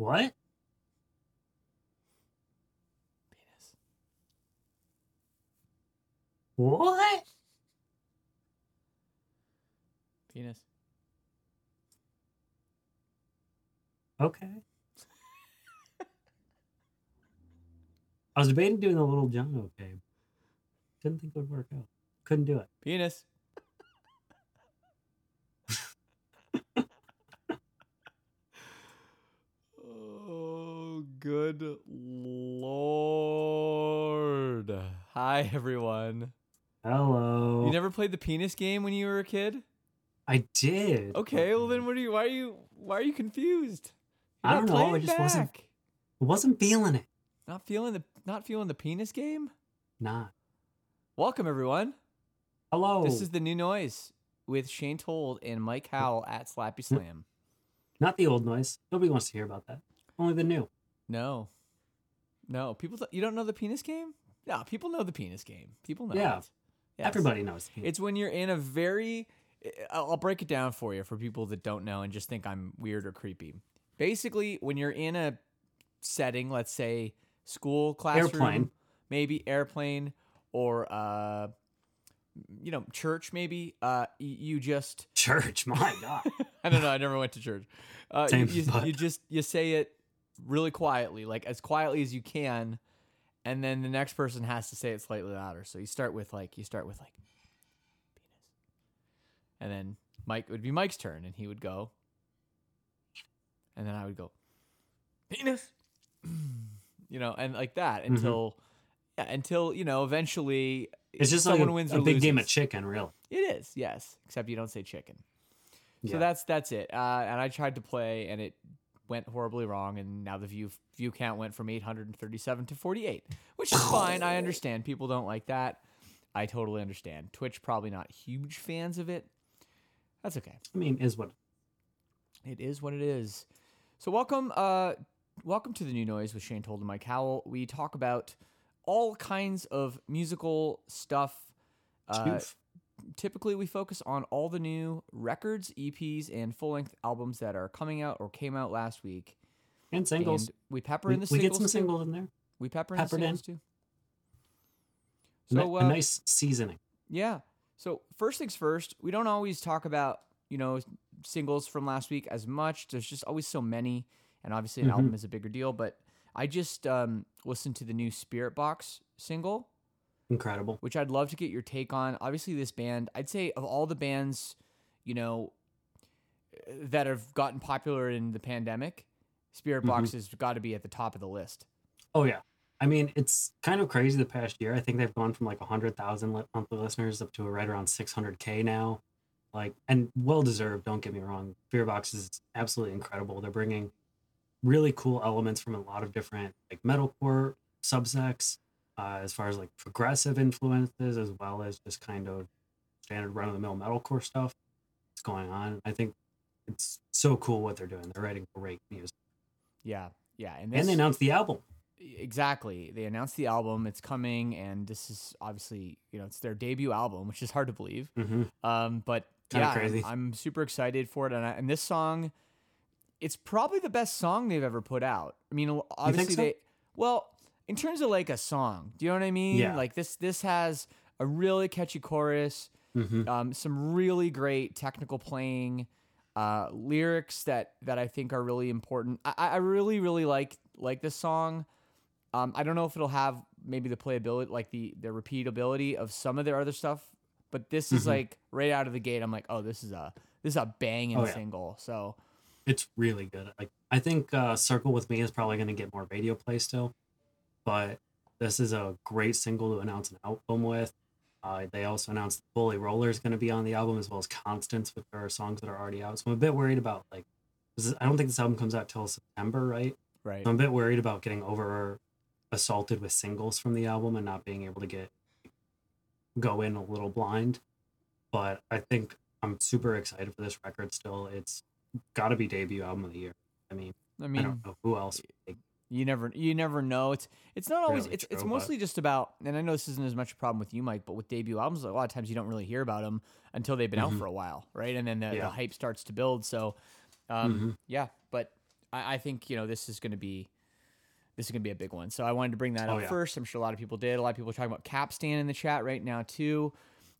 What? Penis. What? Penis. Okay. I was debating doing a little John okay. Didn't think it would work out. Couldn't do it. Penis. oh, good lord. Hi, everyone. Hello. You never played the penis game when you were a kid? I did. Okay, well then what are you why are you why are you confused? You're I don't know, I just wasn't- wasn't feeling it. not feeling the not feeling the penis game? Nah. Welcome everyone. Hello. This is the new noise with Shane Told and Mike Howell at Slappy Slam. not the old noise. Nobody wants to hear about that. Only the new. No. No, people th- you don't know the penis game? No, people know the penis game. People know Yeah. it. Yes. Everybody knows. the It's when you're in a very I'll break it down for you for people that don't know and just think I'm weird or creepy. Basically, when you're in a setting, let's say school classroom, Airplane. maybe airplane or uh you know, church maybe, uh you just church. My God. I don't know. I never went to church. Uh, Same, you, but- you just you say it really quietly, like as quietly as you can, and then the next person has to say it slightly louder. So you start with like you start with like penis, and then Mike it would be Mike's turn, and he would go, and then I would go, penis, you know, and like that until yeah, until you know eventually Mm-hmm. It's just like a, wins a big game of chicken, really. It is, yes, except you don't say chicken. Yeah. So that's that's it. Uh, and I tried to play, and it went horribly wrong. And now the view view count went from 837 to 48, which is fine. I understand people don't like that. I totally understand. Twitch probably not huge fans of it. That's okay. I mean, is what. It is what it is. So welcome, uh, welcome to the new noise with Shane Told and Mike Howell. We talk about all kinds of musical stuff. Uh, Toof. Typically we focus on all the new records, EPs, and full length albums that are coming out or came out last week. and singles. And we pepper in the we singles. get some too. singles in there. We pepper in peppered the in. singles too. A ni- So a uh, nice seasoning. yeah. So first things first, we don't always talk about you know singles from last week as much. There's just always so many, and obviously an Mhm. album is a bigger deal. But I just um, listened to the new Spiritbox single, incredible. which I'd love to get your take on. Obviously, this band, I'd say of all the bands, you know, that have gotten popular in the pandemic, Spiritbox mm-hmm. has got to be at the top of the list. Oh yeah. I mean, it's kind of crazy the past year. I think they've gone from like 100,000 monthly listeners up to right around 600K now. Like, and well deserved, don't get me wrong. Fear Box is absolutely incredible. They're bringing really cool elements from a lot of different like metalcore subsects, uh, as far as like progressive influences, as well as just kind of standard run of the mill metalcore stuff that's going on. I think it's so cool what they're doing. They're writing great music. Yeah, yeah, and this, And they announced the album. exactly. They announced the album; it's coming, and this is obviously you know it's their debut album, which is hard to believe. hmm Um, but Kinda yeah, I'm- crazy. I'm, super excited for it, and, I, and this song, it's probably the best song they've ever put out. I mean, obviously so? they, well, in terms of like a song, do you know what I mean? Yeah. Like this, this has a really catchy chorus, hmm um, some really great technical playing, uh, lyrics that that I think are really important. I, I really, really like like this song. Um, I don't know if it'll have maybe the playability, like the the repeatability of some of their other stuff, but this is Mhm. like right out of the gate. I'm like, oh, this is a this is a banging Oh, yeah. single. So it's really good. Like I think uh, "Circle with Me" is probably going to get more radio play still, but this is a great single to announce an album with. Uh, they also announced "Holy Roller" is going to be on the album as well as "Constance," which are songs that are already out. So I'm a bit worried about like, is, I don't think this album comes out till September, right? right, I'm a bit worried about getting over assaulted with singles from the album and not being able to get go in a little blind. But I think I'm super excited for this record still. It's got to be debut album of the year. I mean, I mean, I don't know who else. You never you never know. It's it's not always Really it's it's true, mostly just about. And I know this isn't as much a problem with you, Mike, but with debut albums, a lot of times you don't really hear about them until they've been out Mhm. for a while, right? And then the, the hype starts to build. So, um, Mhm. yeah, but I, I think you know this is going to be this is going to be a big one. So I wanted to bring that Oh, up yeah. first. I'm sure a lot of people did. A lot of people are talking about Capstan in the chat right now too.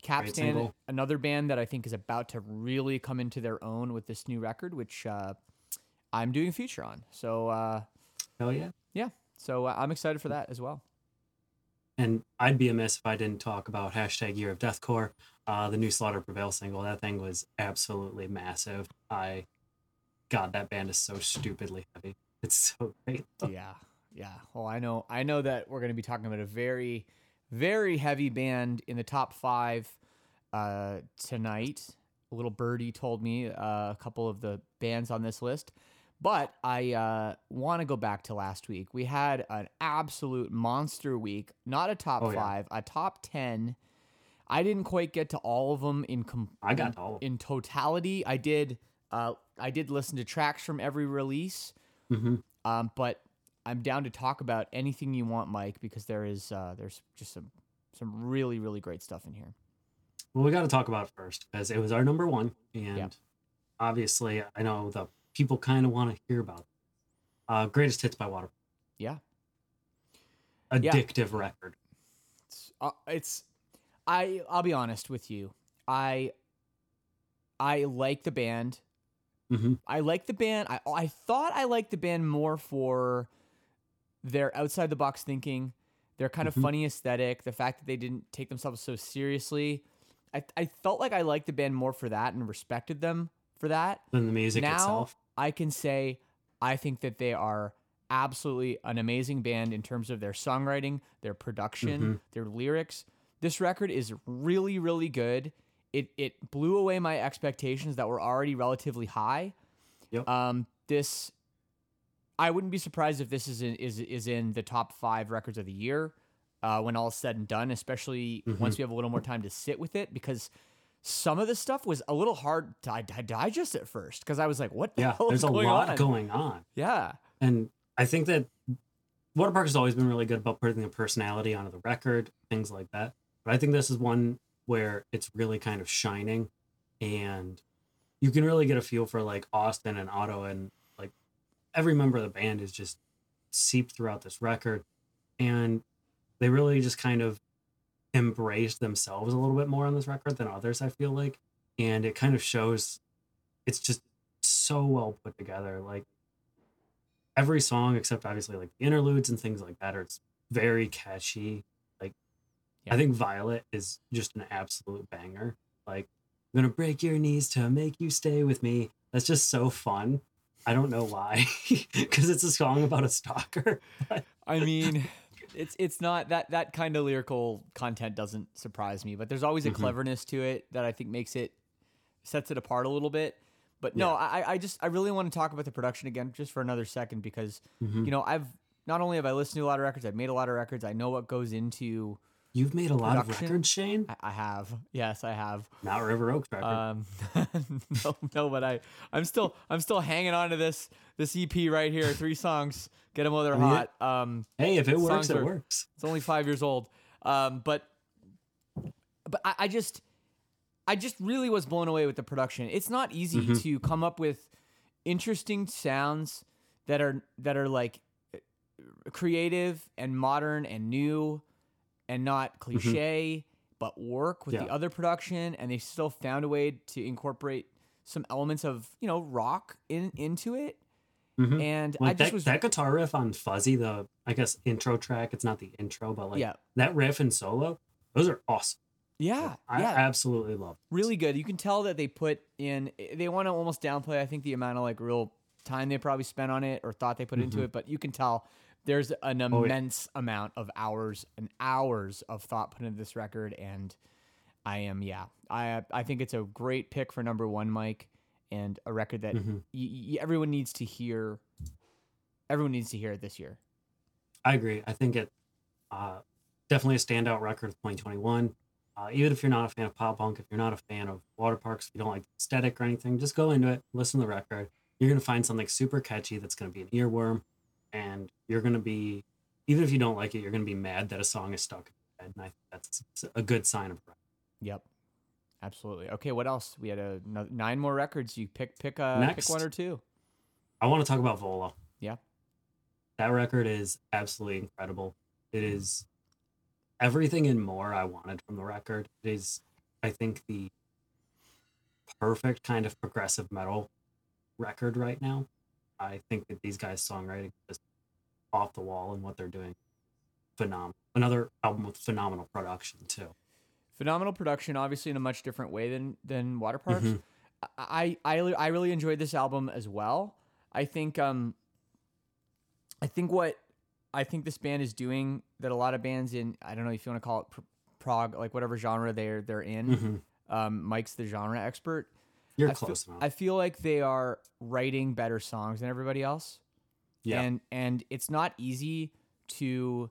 Capstan, another band that I think is about to really come into their own with this new record, which uh, I'm doing a feature on. So uh, Hell yeah. yeah, so uh, I'm excited for that as well. And I'd be amiss if I didn't talk about hashtag Year of Deathcore, uh, the new Slaughter Prevail single. That thing was absolutely massive. I, God, that band is so stupidly heavy. It's so great. yeah, yeah. Well, I know, I know that we're going to be talking about a very, very heavy band in the top five uh, tonight. A little birdie told me uh, a couple of the bands on this list, but I uh, want to go back to last week. We had an absolute monster week, not a top Oh, yeah. five, a top ten. I didn't quite get to all of them in com- I got all in totality. I did. Uh, I did listen to tracks from every release. hmm Um, but I'm down to talk about anything you want, Mike, because there is uh, there's just some some really really great stuff in here. Well, we got to talk about it first because it was our number one, and Yeah. obviously, I know the people kind of want to hear about. Uh, greatest hits by Water. Yeah. Yeah. Addictive record. It's, uh, it's I I'll be honest with you. I I like the band. hmm I like the band. I I thought I liked the band more for their outside the box thinking, their kind of Mhm. funny aesthetic, the fact that they didn't take themselves so seriously. I I felt like I liked the band more for that and respected them for that. than the music now itself. I can say I think that they are absolutely an amazing band in terms of their songwriting, their production, Mhm. their lyrics. This record is really, really good. It it blew away my expectations that were already relatively high. Yep. Um, this I wouldn't be surprised if this is in, is is in the top five records of the year uh, when all is said and done. Especially Mhm. once we have a little more time to sit with it, because some of this stuff was a little hard to di- digest at first. Because I was like, "What the yeah, hell there's is a lot on?" going on. Yeah, And I think that Water Park has always been really good about putting a personality onto the record, things like that. But I think this is one where it's really kind of shining and you can really get a feel for like Awsten and Otto and like every member of the band is just seeped throughout this record. And they really just kind of embrace themselves a little bit more on this record than others, I feel like. And it kind of shows it's just so well put together. Like every song except obviously like the interludes and things like that are it's very catchy like I think Violet is just an absolute banger. Like, I'm gonna break your knees to make you stay with me. That's just so fun. I don't know why, because it's a song about a stalker. I mean, it's it's not that that kind of lyrical content doesn't surprise me, but there's always a mm-hmm. cleverness to it that I think makes it sets it apart a little bit. But no, Yeah. I I just I really want to talk about the production again just for another second because mm-hmm. you know I've not only have I listened to a lot of records, I've made a lot of records. I know what goes into. You've made a lot of records, Shane. I, have yes, I have. Not River Oaks record. Um, no, no, but I, I'm still, I'm still hanging on to this, this EP right here. Three songs, get them while they're hot. Um, hey, if it works, it are- works. it's only five years old. Um, but, but I, I just, I just really was blown away with the production. It's not easy Mm-hmm. to come up with interesting sounds that are that are like creative and modern and new and not mm-hmm. cliche but work with the Mm-hmm. Other production and they still found a way to incorporate some elements of you know rock in into it mm-hmm. and i just that, was that guitar riff on Fuzzy, the I guess intro track. It's not the intro, but like Yeah. that riff and solo, those are awesome. yeah I yeah absolutely love. It. really good. You can tell that they put in. Eh, they want to almost downplay. I think the amount of like real time they probably spent on it or thought they put mm-hmm. into it, but you can tell there's an Mm-hmm. Oh, yeah. immense amount of hours and hours of thought put into this record. And I am, yeah, I I think it's a great pick for number one, Mike, and a record that Mm-hmm. y- y- everyone needs to hear. Everyone needs to hear it this year. I agree. I think it uh, definitely a standout record of 2021. Uh, even if you're not a fan of pop punk, if you're not a fan of Waterparks, if you don't like the aesthetic or anything, just go into it, listen to the record. You're gonna find something super catchy that's gonna be an earworm, and you're gonna be, even if you don't like it, you're gonna be mad that a song is stuck in your head. And I think that's a good sign of a record. Yep. Absolutely. Okay, what else? We had a nine more records. You pick pick uh Next. pick one or two. I want to talk about Vola. Yeah. That record is absolutely incredible. It is everything and more I wanted from the record. It is, I think, the perfect kind of progressive metal record right now. I think that these guys' songwriting is off the wall and what they're doing. Phenomenal. Another album with phenomenal production too. phenomenal production obviously in a much different way than than Waterparks Mm-hmm. I, I i really enjoyed this album as well i think um i think what i think this band is doing that a lot of bands in i don't know if you want to call it pr- prog like whatever genre they're they're in um mike's the genre expert Mm-hmm. You're I feel, close enough. I feel like they are writing better songs than everybody else yeah. and and it's not easy to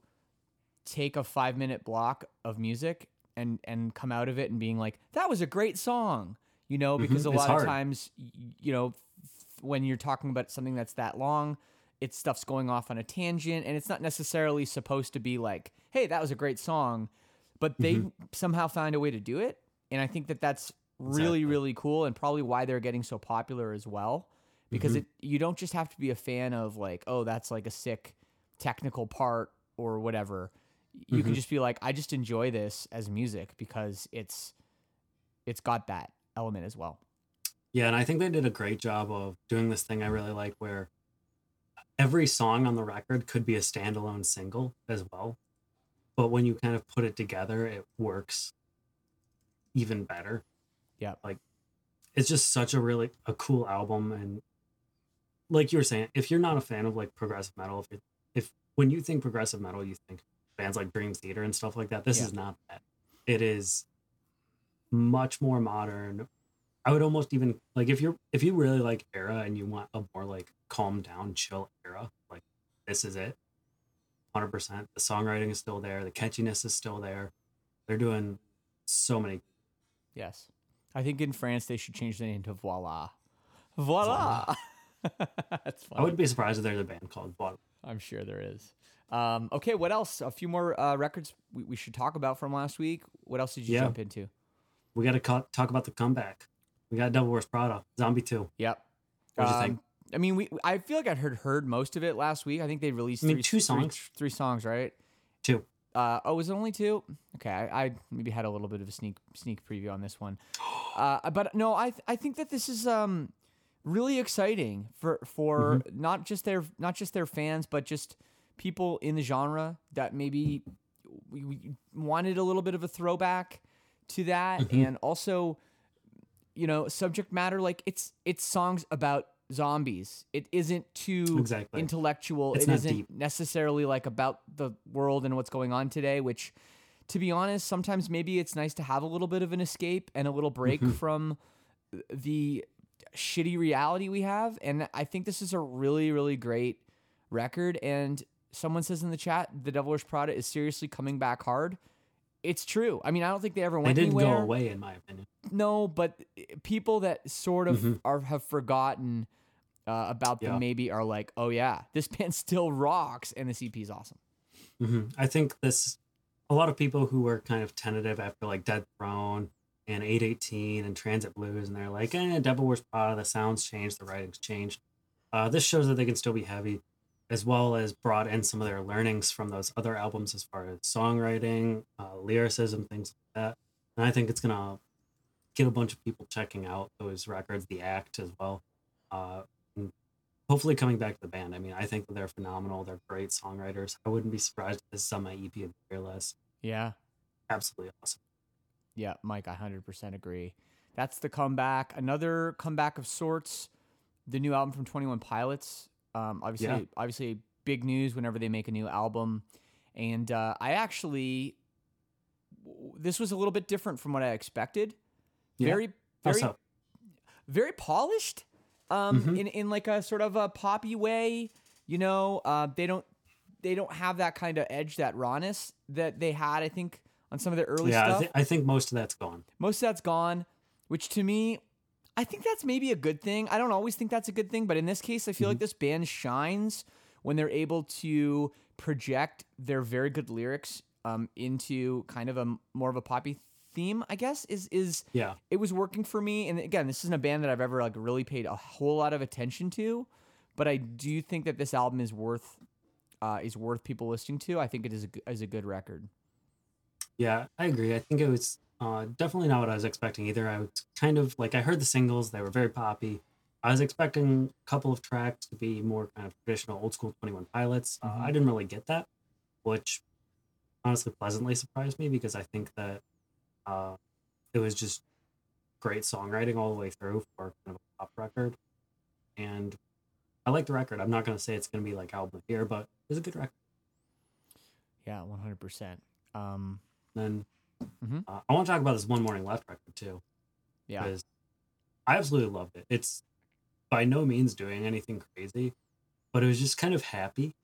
take a five minute block of music and and come out of it and being like that was a great song you know because a Mm-hmm. It's lot of hard. times you know when you're talking about something that's that long it's stuff's going off on a tangent and it's not necessarily supposed to be like hey that was a great song but they Mm-hmm. somehow find a way to do it and i think that that's really really cool and probably why they're getting so popular as well because Mm-hmm. it you don't just have to be a fan of like oh that's like a sick technical part or whatever you Mm-hmm. can just be like i just enjoy this as music because it's it's got that element as well Yeah, and I think they did a great job of doing this thing I really like where every song on the record could be a standalone single as well. But when you kind of put it together, it works even better. Yeah Like It's just such a really a cool album and like you were saying, if you're not a fan of like progressive metal, if if when you think progressive metal, you think bands like Dream Theater and stuff like that. This Yeah. is not that. It is much more modern. I would almost even like if you're if you really like era and you want a more like calm down, chill era, like this is it. Hundred percent. The songwriting is still there. The catchiness is still there. They're doing so many. yes i think in france they should change the name to voila voila that's funny. I wouldn't be surprised if there's a band called Bottom. i'm sure there is um, okay what else a few more uh, records we, we should talk about from last week what else did you Yeah. jump into We got to talk about the comeback. We got Devil Wears Prada, Zombie Two. Yep. What'd you think? I mean, we. I feel like I heard heard most of it last week. I think they released I mean, three, two three- songs. three songs, right? Two. Uh, oh, was it only two? Okay, I, I maybe had a little bit of a sneak sneak preview on this one. Uh, but no, I th- I think that this is um really exciting for for Mm-hmm. not just their not just their fans, but just people in the genre that maybe we, we wanted a little bit of a throwback to that, Mhm. and also, you know, subject matter like it's it's songs about zombies. It isn't too Exactly. intellectual. It's It not deep. necessarily like about the world and what's going on today. Which, to be honest, sometimes maybe it's nice to have a little bit of an escape and a little break Mhm. from the shitty reality we have. And I think this is a really, really great record. And someone says in the chat, The Devil Wears Prada is seriously coming back hard. It's true. I mean, I don't think they ever went. They didn't anywhere. go away, in my opinion. No, but people that sort of Mhm. are have forgotten uh, about them Yeah. maybe are like, oh yeah, this band still rocks, and this EP is awesome. hmm I think this a lot of people who were kind of tentative after like Dead Throne and 818 and Transit Blues, and they're like, eh, Devil Wears Prada, the sounds changed, the writing's changed. Uh, this shows that they can still be heavy, as well as brought in some of their learnings from those other albums as far as songwriting, uh, lyricism, things like that. And I think it's gonna get a bunch of people checking out those records, the act as well. Uh, and hopefully coming back to the band. I mean, I think they're phenomenal. They're great songwriters. I wouldn't be surprised if this is on my EP of the year list. Yeah, Absolutely awesome. yeah, Mike, I hundred percent agree. That's the comeback. Another comeback of sorts. The new album from Twenty One Pilots. Um, obviously, Yeah. obviously, big news whenever they make a new album. And uh, I actually, this was a little bit different from what I expected. Yeah? Very, very very polished um Mhm. in in like a sort of a poppy way you know uh they don't they don't have that kind of edge that rawness that they had i think on some of their early yeah, I, stuff thi- I think most of that's gone. most of that's gone which to me i think that's maybe a good thing i don't always think that's a good thing but in this case i feel Mm-hmm. like this band shines when they're able to project their very good lyrics um, into kind of a more of a poppy theme i guess is is Yeah. it was working for me. And again, this isn't a band that I've ever like really paid a whole lot of attention to, but I do think that this album is worth uh, is worth people listening to. I think it is a, is a good record. Yeah, I agree. I think it was uh, definitely not what I was expecting either. I was kind of like I heard the singles; they were very poppy. I was expecting a couple of tracks to be more kind of traditional, old school Twenty One Pilots. Uh, I didn't really get that, which honestly pleasantly surprised me because I think that uh, it was just great songwriting all the way through for kind of a pop record, and I like the record. I'm not going to say it's going to be like album of the year, but it's a good record. Yeah, one hundred percent. Um, Then Mhm. uh, I want to talk about this One Morning Left record too. yeah, because I absolutely loved it. It's by no means doing anything crazy, but it was just kind of happy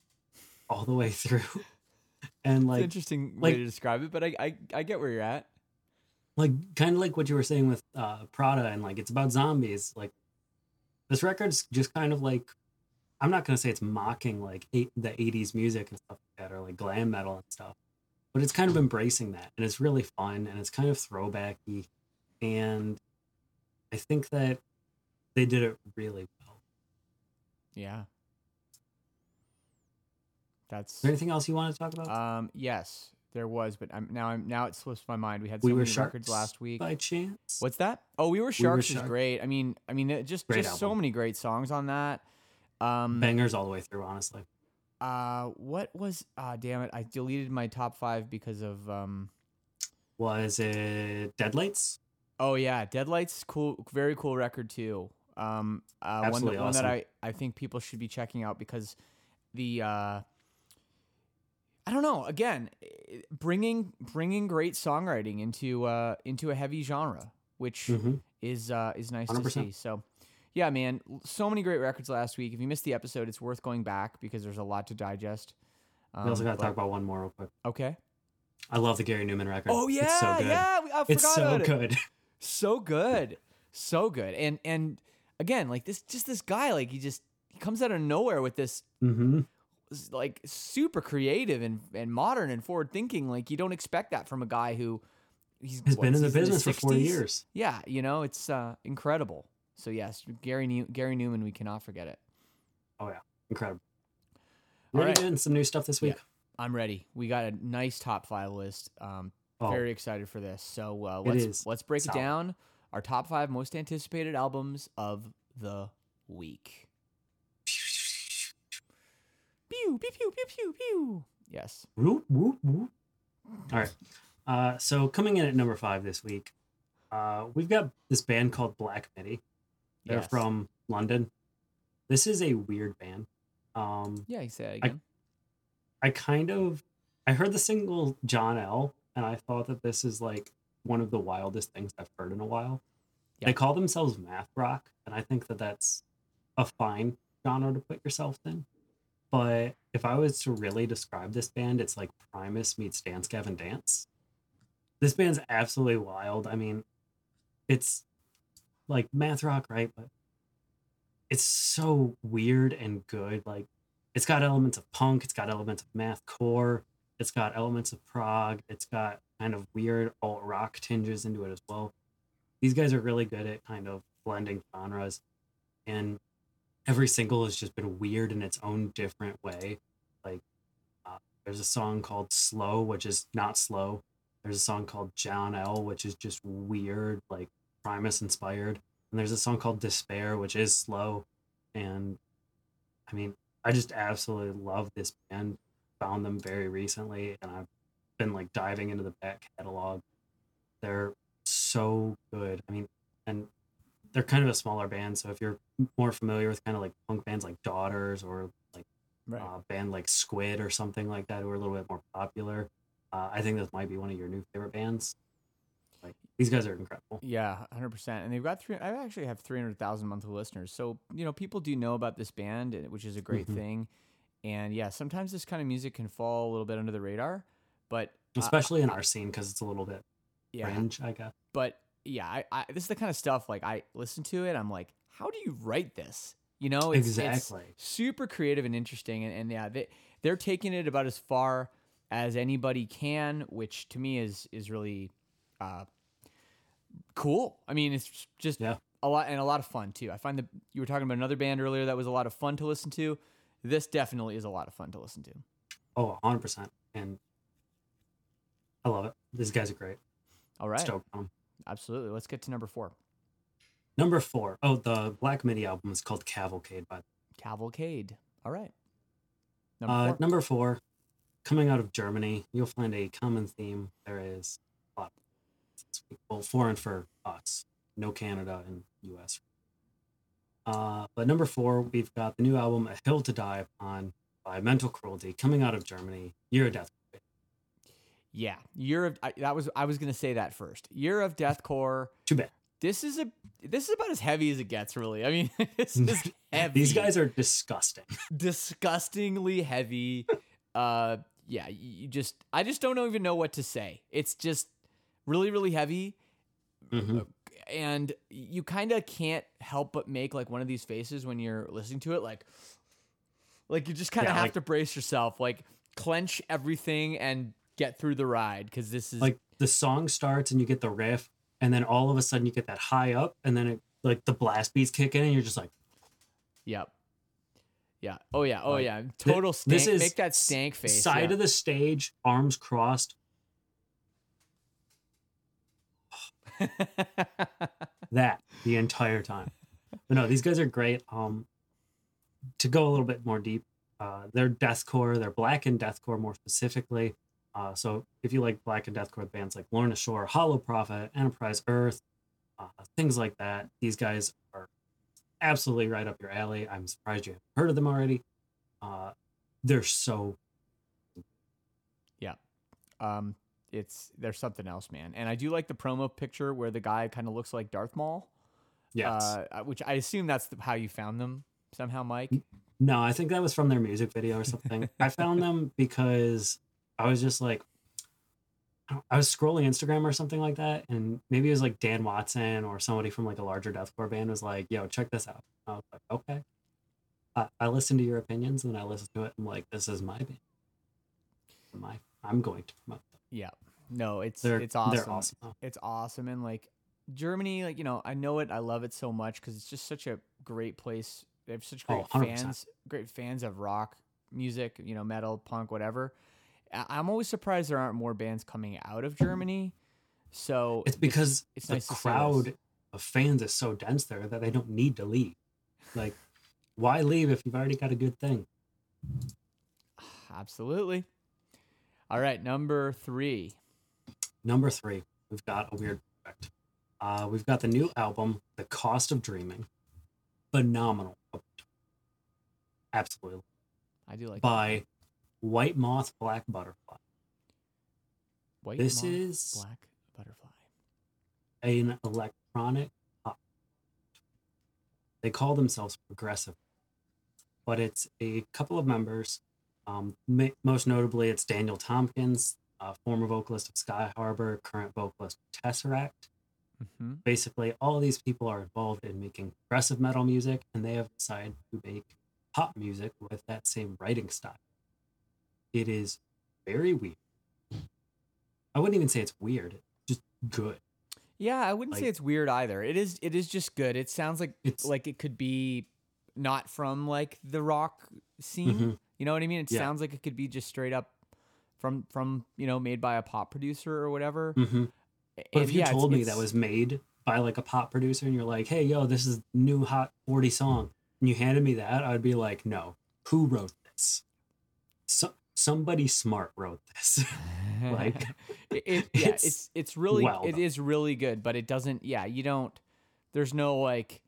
all the way through. and it's an like interesting like- way to describe it, but I, I I get where you're at. like kind of like what you were saying with uh Prada and like it's about zombies. Like this record's just kind of like I'm not gonna say it's mocking like eight, the 80s music and stuff like that or like glam metal and stuff. But it's kind of embracing that and it's really fun and it's kind of throwbacky. And I think that they did it really well. Yeah, that's Is there anything else you want to talk about? um yes, there was, but I'm now I'm now it slips my mind. We had so we were many sharks records last week. by chance. What's that? Oh, we were We Were sharks is Sharks. great. I mean, I mean, just Great just so many great songs on that. Um, Bangers all the way through, honestly. Uh, what was? Ah, damn it! I deleted my top five because of um. Was it Deadlights? Oh yeah, Deadlights, cool, very cool record too. Um, uh, one, that, Absolutely one that. I I think people should be checking out because the uh, I don't know. Again, bringing bringing great songwriting into uh into a heavy genre, which Mhm. is uh is nice to 100%. see. So, yeah, man, so many great records last week. If you missed the episode, it's worth going back because there's a lot to digest. We also Um, got to talk about one more real quick. Okay. I love the Gary Numan record. Oh yeah, it's so good. yeah. I forgot it's so about it. good. so good so good and and again like this just this guy like he just he comes out of nowhere with this hmm like super creative and and modern and forward thinking like you don't expect that from a guy who he's Has what, been in the business for 40 years. yeah you know it's uh incredible so yes gary New- gary numan we cannot forget it Oh yeah, incredible. Ready right. doing some new stuff this week. i'm ready we got a nice top five list um Oh, very excited for this so uh let's let's break solid. it down our top five most anticipated albums of the week Pew, pew, pew, pew, pew, pew. Yes. whoop, whoop, whoop. All right. Uh, so coming in at number five this week, uh, we've got this band called Black Midi. They're Yes. from London. This is a weird band. Um, Yeah, you say it I- I kind of I heard the single John L and I thought that this is like one of the wildest things I've heard in a while. Yeah. They call themselves math rock and I think that that's a fine genre to put yourself in. But if I was to really describe this band, it's like Primus meets Dance Gavin Dance. This band's absolutely wild. I mean, it's like math rock, right? But it's so weird and good. Like it's got elements of punk, it's got elements of math core, it's got elements of prog, it's got kind of weird alt rock tinges into it as well. These guys are really good at kind of blending genres, and every single has just been weird in its own different way. Like, uh, there's a song called "Slow," which is not slow. There's a song called "John L," which is just weird, like Primus inspired. And there's a song called "Despair," which is slow. And I mean, I just absolutely love this band. Found them very recently, and I've been like diving into the back catalog. They're so good. I mean, and they're kind of a smaller band. So if you're more familiar with kind of like punk bands like Daughters or like Right. a band like Squid or something like that, who are a little bit more popular, uh, I think this might be one of your new favorite bands. These guys are incredible. Yeah, hundred percent. And they've got three. I actually have three hundred thousand monthly listeners. So you know, people do know about this band, which is a great Mhm. thing. And yeah, sometimes this kind of music can fall a little bit under the radar, but Especially in our scene because it's a little bit yeah, fringe, I guess. but yeah, I, I this is the kind of stuff like I listen to it. I'm like, how do you write this? You know, it's, it's Exactly. super creative and interesting, and, and yeah, they they're taking it about as far as anybody can, which to me is is really uh, cool. I mean, it's just Yeah. a lot and a lot of fun too. I find that you were talking about another band earlier that was a lot of fun to listen to. This definitely is a lot of fun to listen to. Oh, 100%. And I love it. These guys are great. All right, Stoked on absolutely. Let's get to number four, Number four. Oh, the Black Midi album is called Cavalcade by Cavalcade. All right, number Uh, four. number four, coming out of Germany, you'll find a common theme. There is. Well, foreign for us, no Canada and U.S. Uh, but number four, we've got the new album "A Hill to Die Upon" by Mental Cruelty, coming out of Germany. Year of Death. Yeah, year of I, that was I was gonna say that first. Year of Deathcore. Too bad. This is a this is about as heavy as it gets, really. I mean, this is heavy. These guys are disgusting. disgustingly heavy. uh, yeah, you you just I just don't even know what to say. It's just really really heavy, Mhm. and you kind of can't help but make like one of these faces when you're listening to it, like like you just kind of Yeah, have like- to brace yourself, like clench everything and get through the ride because this is Like the song starts and you get the riff, and then all of a sudden you get that high up, and then it like the blast beats kick in, and you're just like, Yep. Yeah. Oh yeah. Oh yeah. Total stank. This is make that stank face. Side yeah. of the stage, arms crossed. that the entire time. But no, these guys are great. Um, to go a little bit more deep, uh, they're deathcore. They're black and deathcore more specifically. Uh, so if you like black and deathcore bands like Lorna Shore, Hollow Prophet, Enterprise Earth, uh, things like that, these guys are absolutely right up your alley. I'm surprised you haven't heard of them already. Uh, they're so Yeah. um, it's there's something else, man. And I do like the promo picture where the guy kind of looks like Darth Maul. yes. Uh, which I assume that's the, how you found them somehow, Mike. No, I think that was from their music video or something. I found them because I was just like, I was scrolling Instagram or something like that, and maybe it was like Dan Watson or somebody from like a larger deathcore band was like, "Yo, check this out." I was like, "Okay." I, I listened to your opinions, and then I listened to it. I'm like, "This is my band. My, I'm going to promote them. Yeah. No, it's They're it's awesome. Awesome. It's awesome, and like Germany, like you know, I know it. I love it so much because it's just such a great place. They have such oh, great Oh, fans, great fans of rock music, you know, metal, punk, whatever. I- I'm always surprised there aren't more bands coming out of Germany. So It's because it's the nice to see this. crowd of fans is so dense there that they don't need to leave. Like, why leave if you've already got a good thing? Absolutely. All right, number three. Number three, we've got a weird effect. Uh, we've got the new album, The Cost of Dreaming. Phenomenal. Absolutely. I do like By White Moth Black Butterfly. White this Moth, is- Black Butterfly. An electronic pop. They call themselves progressive, but it's a couple of members. Um, most notably, it's Daniel Tompkins, uh, former vocalist of Skyharbor, current vocalist of Tesseract. hmm basically all these people are involved in making progressive metal music and they have decided to make pop music with that same writing style it is very weird i wouldn't even say it's weird it's just good Yeah, I wouldn't say it's weird either. It is. It is just good. It sounds like It's- like it could be not from like the rock scene. Mhm. You know what I mean? It Yeah. sounds like it could be just straight up from from you know made by a pop producer or whatever. Mhm. but And if you yeah, it's- told me it's- that was made by like a pop producer and you're like hey yo this is new hot 40 song and you handed me that i'd be like no who wrote this so, somebody smart wrote this like it, it- yeah, it's it's it's really well it is really good, but it doesn't. Yeah, you don't. There's no like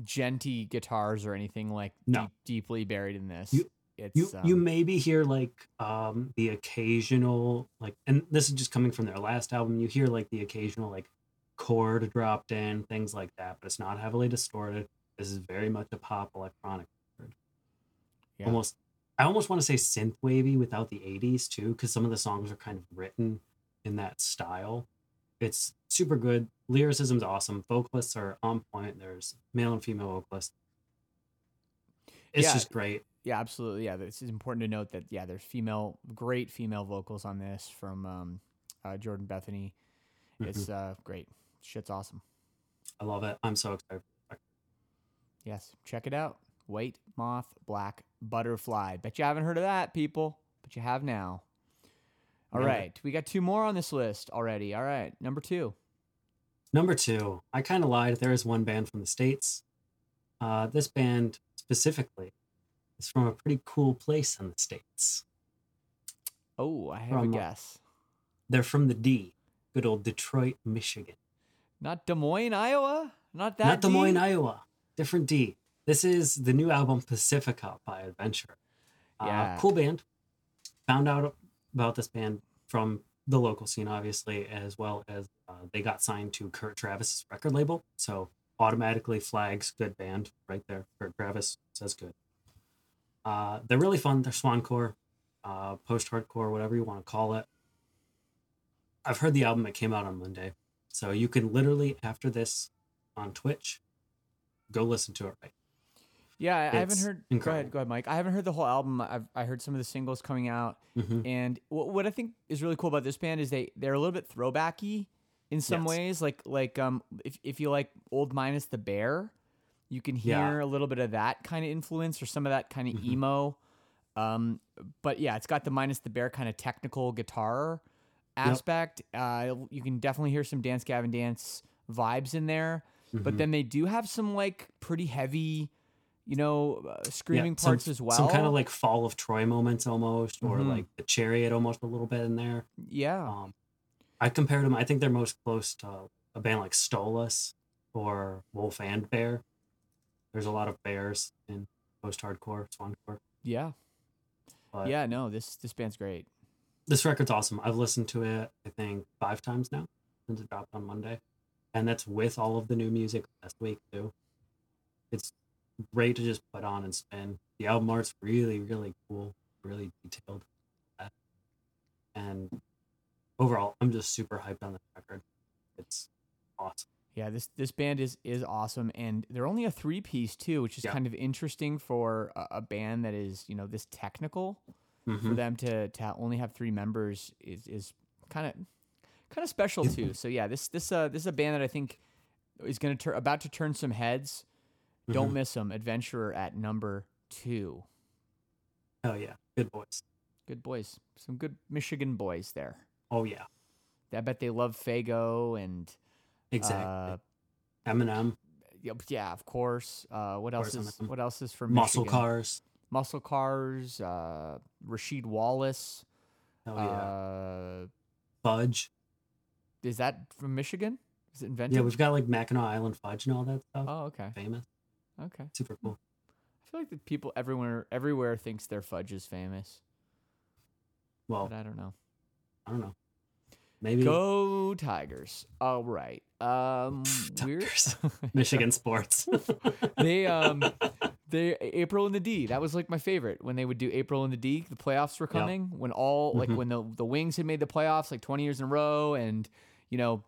djenty guitars or anything like No. deep, deeply buried in this. You- it's you you um, maybe hear like um the occasional like and this is just coming from their last album you hear like the occasional like chord dropped in things like that but it's not heavily distorted. This is very much a pop electronic record. Yeah. almost i almost want to say synth wavy without the 80s too because some of the songs are kind of written in that style. It's super good. Lyricism's awesome. Vocalists are on point. There's male and female vocalists. It's Yeah. just great Yeah, absolutely. Yeah, this is important to note that yeah, there's female, great female vocals on this from um, uh, Jordan Bethany. Mm-hmm. It's uh, great. Shit's awesome. i love it i'm so excited Yes, check it out. White moth, black butterfly. Bet you haven't heard of that, people, but you have now. All it. right, we got two more on this list already. All right, number two. Number two, I kind of lied. There is one band from the States. Uh, this band specifically is from a pretty cool place in the States. Oh, I have From, a uh, guess. They're from the D, good old Detroit, Michigan. Not Des Moines, Iowa. Not that. Not Des Moines, deep? Iowa. Different D. This is the new album Pacifica by Adventure. Uh, Yeah. Cool band. Found out about this band from the local scene, obviously, as well as uh, they got signed to Kurt Travis's record label. So automatically flags good band right there. Kurt Travis says good. Uh, they're really fun. They're swancore, uh, post hardcore, whatever you want to call it. I've heard the album. It came out on Monday. So you can literally, after this on Twitch, go listen to it right. Yeah, I I haven't heard. Go ahead, go ahead, Mike. I haven't heard the whole album. I've I heard some of the singles coming out, Mhm. and what, what I think is really cool about this band is they they're a little bit throwbacky in some Yes. ways. Like like um if if you like old minus the bear, you can Yeah. hear a little bit of that kind of influence or some of that kind of Mhm. emo. Um, but yeah, it's got the minus the bear kind of technical guitar aspect. Uh, you can definitely hear some Dance Gavin Dance vibes in there. But Mhm. then they do have some like pretty heavy, you know, uh, screaming some- parts as well. Some kind of like Fall of Troy moments almost, or Mhm. like the Chariot almost a little bit in there. yeah, Um, I compared them. I think they're most close to a band like Stolas or Wolf and Bear. There's a lot of bears in post-hardcore, swancore. yeah, But yeah. No, this this band's great. this record's awesome. I've listened to it, I think, five times now since it dropped on Monday, and that's with all of the new music last week too. It's great to just put on and spin. The album art's really, really cool, really detailed, and overall, I'm just super hyped on this record. It's awesome. Yeah, this this band is is awesome, and they're only a three piece too, which is Yeah. kind of interesting for a, a band that is you know this technical. For Mhm. them to to only have three members is is kind of kind of special too. So yeah, this this uh this is a band that I think is going to turn about to turn some heads. Don't Mhm. miss them. Adventurer at number two. Oh yeah, good boys. Good boys. Some good Michigan boys there. Oh yeah, I bet they love Faygo and exactly. uh, Eminem, yeah, of course. Uh, what else is Eminem. what else is from Muscle Michigan? Cars. Muscle Cars, uh, Rasheed Wallace, Hell yeah. Uh, Fudge. is that from Michigan? Is it invented? Yeah, we've got like Mackinac Island fudge and all that stuff. Oh, okay. Famous. Okay. Super cool. I feel like the people everywhere everywhere thinks their fudge is famous, Well, but I don't know. I don't know. Maybe Go Tigers! All right. Um, we're Tigers. Michigan sports. they um they April in the D. That was like my favorite when they would do April in the D. The playoffs were coming when all like Mhm. when the the Wings had made the playoffs like 20 years in a row, and you know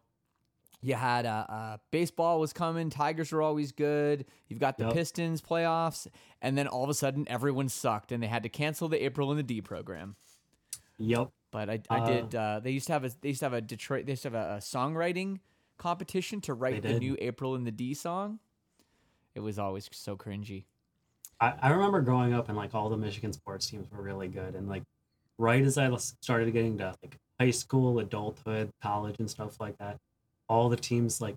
you had uh, uh baseball was coming. Tigers were always good. You've got the Yep. Pistons playoffs, and then all of a sudden everyone sucked, and they had to cancel the April in the D program. yep. But I, I Uh, did. Uh, they used to have a they used to have a Detroit. They used to have a, a songwriting competition to write the did. new April in the D song. It was always so cringy. I, I remember growing up and like all the Michigan sports teams were really good. And like right as I started getting to like high school, adulthood, college, and stuff like that, all the teams like,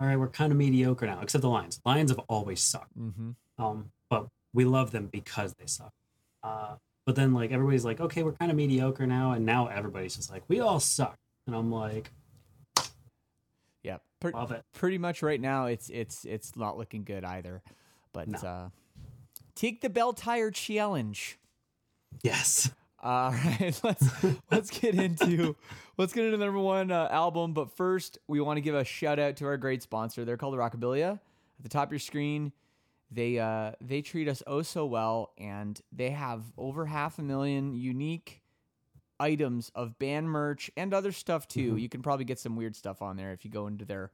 all right, we're kind of mediocre now, except the Lions. Lions have always sucked. Mm-hmm. Um, but we love them because they suck. Uh, but then like everybody's like, okay, we're kind of mediocre now, and now everybody's just like, we all suck, and I'm like, Yeah, per- love it. pretty much right now it's it's it's not looking good either. But No. uh, take the Belle Tire challenge. Yes. All right, let's let's get into let's get into the number one uh, album. But first, we want to give a shout out to our great sponsor. They're called Rockabilia. At the top of your screen, they uh, they treat us oh so well, and they have over half a million unique items of band merch and other stuff too. You can probably get some weird stuff on there if you go into their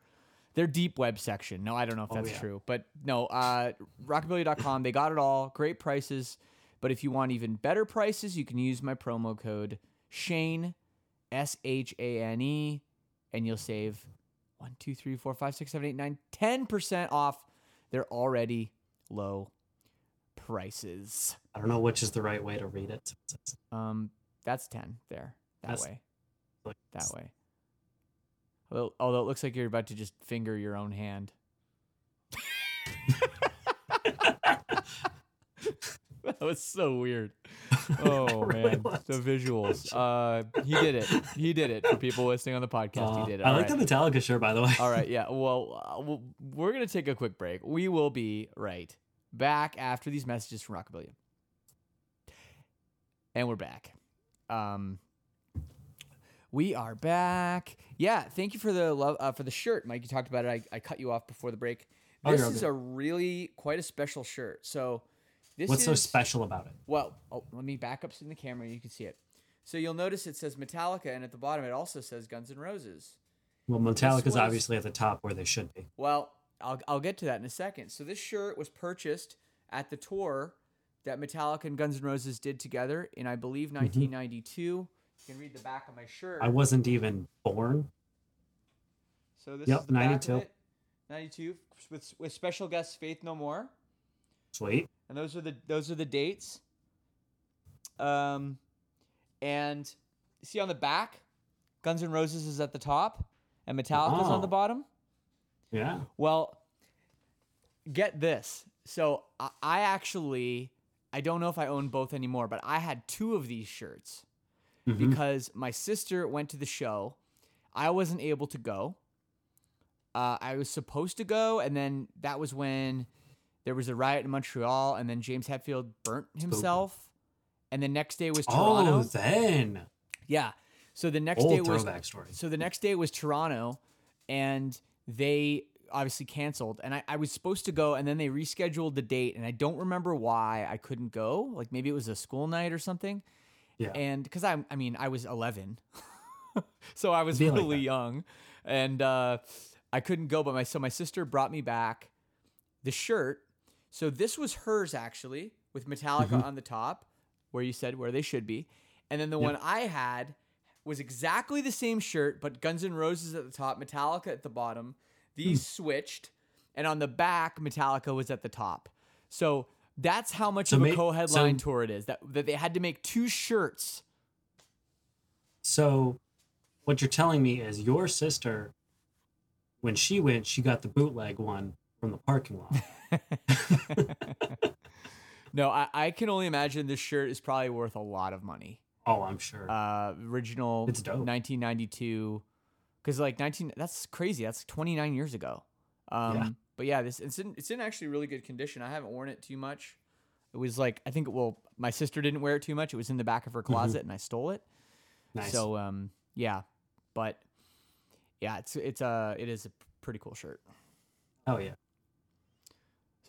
their deep web section. No, I don't know if Oh, that's yeah. true, but no, uh, rockabilia.com. They got it all. Great prices. But if you want even better prices, you can use my promo code Shane, S H A N E, and you'll save one, two, three, four, five, six, seven, eight, nine, ten percent off their already low prices. I don't know which is the right way to read it. Um, that's ten there. That That's- way. like, That way. Although, although it looks like you're about to just finger your own hand. that was so weird. Oh really man, was. the visuals. Uh, he did it. He did it for people listening on the podcast. Uh, he did it. I like right. the Metallica shirt, by the way. All right, yeah. Well, uh, well, we're gonna take a quick break. We will be right back after these messages from Rockabilia, and we're back. Um, we are back. Yeah, thank you for the love uh, for the shirt, Mike. You talked about it. I, I cut you off before the break. Oh, This you're is okay. a really quite a special shirt. So, this What's so special about it? well, oh, let me back up in the camera. You can see it. So you'll notice it says Metallica, and at the bottom it also says Guns N' Roses. Well, Metallica's was- obviously at the top where they should be. Well, I'll, I'll get to that in a second. So this shirt was purchased at the tour that Metallica and Guns N' Roses did together in, I believe, 1992. You can read the back of my shirt. I wasn't even born. so this Yep, is the back of 92. it. 92 with with special guest Faith No More. Sweet. and those are the those are the dates. Um, and see on the back, Guns N' Roses is at the top, and Metallica's on the Oh. bottom. Yeah. Well, get this. So I, I actually, I don't know if I own both anymore, but I had two of these shirts Mhm. because my sister went to the show. I wasn't able to go. Uh, I was supposed to go, and then that was when there was a riot in Montreal, and then James Hetfield burnt himself. And the next day was Toronto. Oh, then. yeah. So the next day was so the next day was Toronto, and they obviously canceled. And I, I was supposed to go, and then they rescheduled the date, and I don't remember why I couldn't go. Like maybe it was a school night or something. Yeah. And because I, I mean, I was 11, so I was like really that. young, and uh, I couldn't go. But my so my sister brought me back the shirt. So this was hers actually, with Metallica Mm-hmm. on the top, where you said where they should be, and then the one I had was exactly the same shirt, but Guns N' Roses at the top, Metallica at the bottom. These Hmm. switched, and on the back, Metallica was at the top. So that's how much So of a ma- co-headline so- tour it is. That that they had to make two shirts. So, what you're telling me is your sister, when she went, she got the bootleg one from the parking lot. No, I, I can only imagine this shirt is probably worth a lot of money. Oh, I'm sure. uh, original It's dope. 1992. Because like 19, that's crazy. That's 29 years ago. Um, Yeah. But yeah, this it's in it's in actually really good condition. I haven't worn it too much. It was like I think well, my sister didn't wear it too much. It was in the back of her closet, and I stole it. Mm-hmm. nice. So um, yeah, but yeah, it's it's a it is a pretty cool shirt. oh yeah.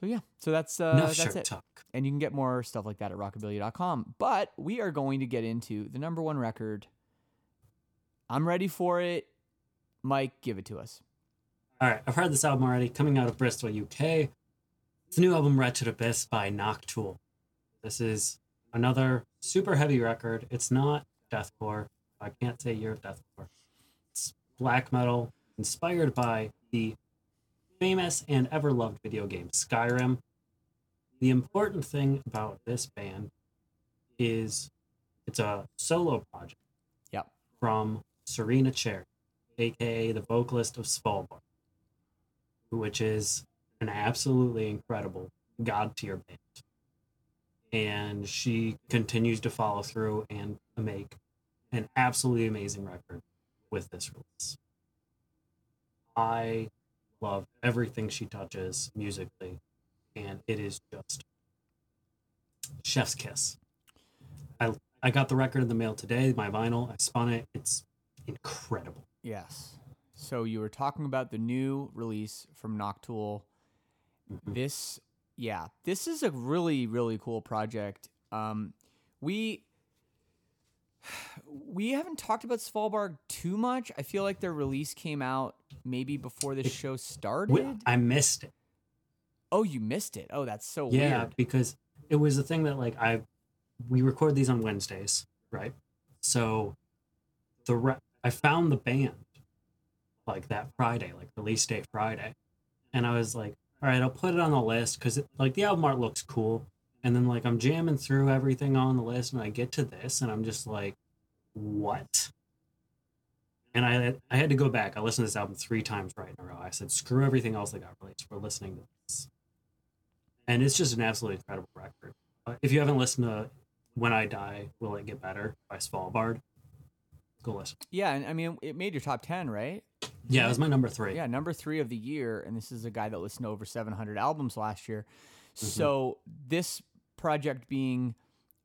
So yeah, so that's uh, Enough that's it. talk. And you can get more stuff like that at rockabilia.com. But we are going to get into the number one record. I'm ready for it. Mike, give it to us. All right, I've heard this album already. Coming out of Bristol, UK. It's the new album Wretched Abyss by Noctule. This is another super heavy record. It's not deathcore. I can't say year of deathcore. It's black metal inspired by the famous and ever loved video game Skyrim. The important thing about this band is it's a solo project Yep. from Serena Cherry, aka the vocalist of Svalbard, which is an absolutely incredible god tier band. And she continues to follow through and make an absolutely amazing record with this release. I love everything she touches musically, and it is just chef's kiss. I I got the record in the mail today, my vinyl. I spun it. It's incredible. Yes. So you were talking about the new release from Noctule. Mhm. This, yeah, this is a really, really cool project. Um, we we haven't talked about Svalbard too much. I feel like their release came out maybe before this show started. I missed it. oh, you missed it. Oh, that's so weird. Yeah, weird. because it was the thing that like I we record these on Wednesdays, right? So the re- I found the band like that Friday, like release day Friday, and I was like, all right, I'll put it on the list because like the album art looks cool, and then like I'm jamming through everything on the list, and I get to this, and I'm just like, what? And I I had to go back. I listened to this album three times right in a row. I said, screw everything else that got released. We're listening to this and it's just an absolutely incredible record. Uh, if you haven't listened to "When I Die, Will It Get Better" by Svalbard, go listen. Yeah, and I mean, it made your top ten, right? Yeah, it was my number three. Yeah, number three of the year, and this is a guy that listened to over 700 albums last year. Mm-hmm. So this project being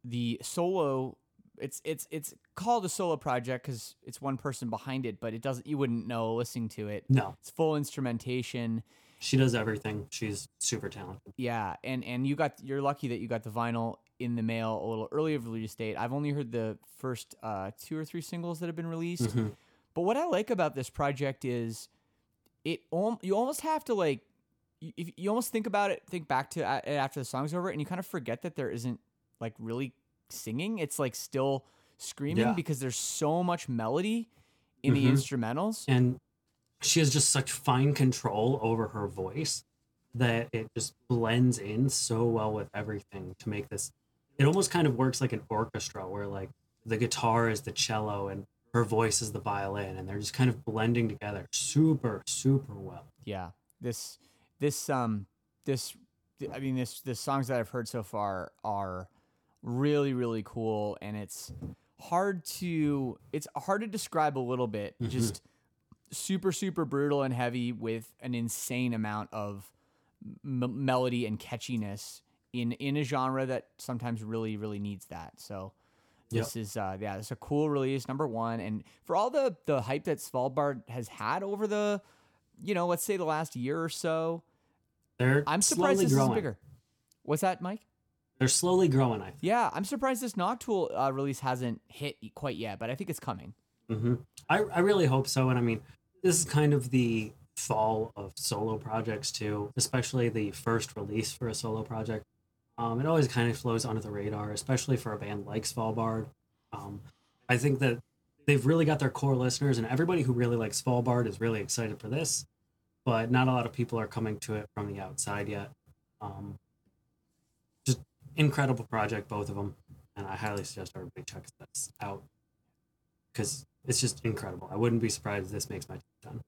the solo, it's it's it's called a solo project because it's one person behind it, but it doesn't. You wouldn't know listening to it. No, It's full instrumentation. she does everything. She's super talented. Yeah, and and you got you're lucky that you got the vinyl in the mail a little earlier of release date. I've only heard the first uh, two or three singles that have been released. Mhm. But what I like about this project is it you almost have to like you, if you almost think about it, think back to uh, after the song's over, and you kind of forget that there isn't like really singing. It's like still screaming Yeah. because there's so much melody in Mhm. the instrumentals. And she has just such fine control over her voice that it just blends in so well with everything to make this. It almost kind of works like an orchestra where like the guitar is the cello and her voice is the violin, and they're just kind of blending together super, super well. Yeah, this this um this I mean this the songs that I've heard so far are really really cool, and it's hard to it's hard to describe a little bit. Just super super brutal and heavy with an insane amount of m- melody and catchiness in in a genre that sometimes really really needs that. So Yep. this is uh yeah, it's a cool release number 1 and for all the the hype that Svalbard has had over the you know, let's say the last year or so, They're I'm surprised this growing. is bigger. What's that, Mike? They're slowly growing. I think. Yeah, I'm surprised this Noctule uh, release hasn't hit quite yet, but I think it's coming. hmm I, I really hope so. And I mean, this is kind of the fall of solo projects too, especially the first release for a solo project. Um, it always kind of flows under the radar, especially for a band like Svalbard. Um, I think that they've really got their core listeners, and everybody who really likes Svalbard is really excited for this. But not a lot of people are coming to it from the outside yet. Um, just incredible project, both of them, and I highly suggest everybody checks this out because it's just incredible. I wouldn't be surprised if this makes my top 10.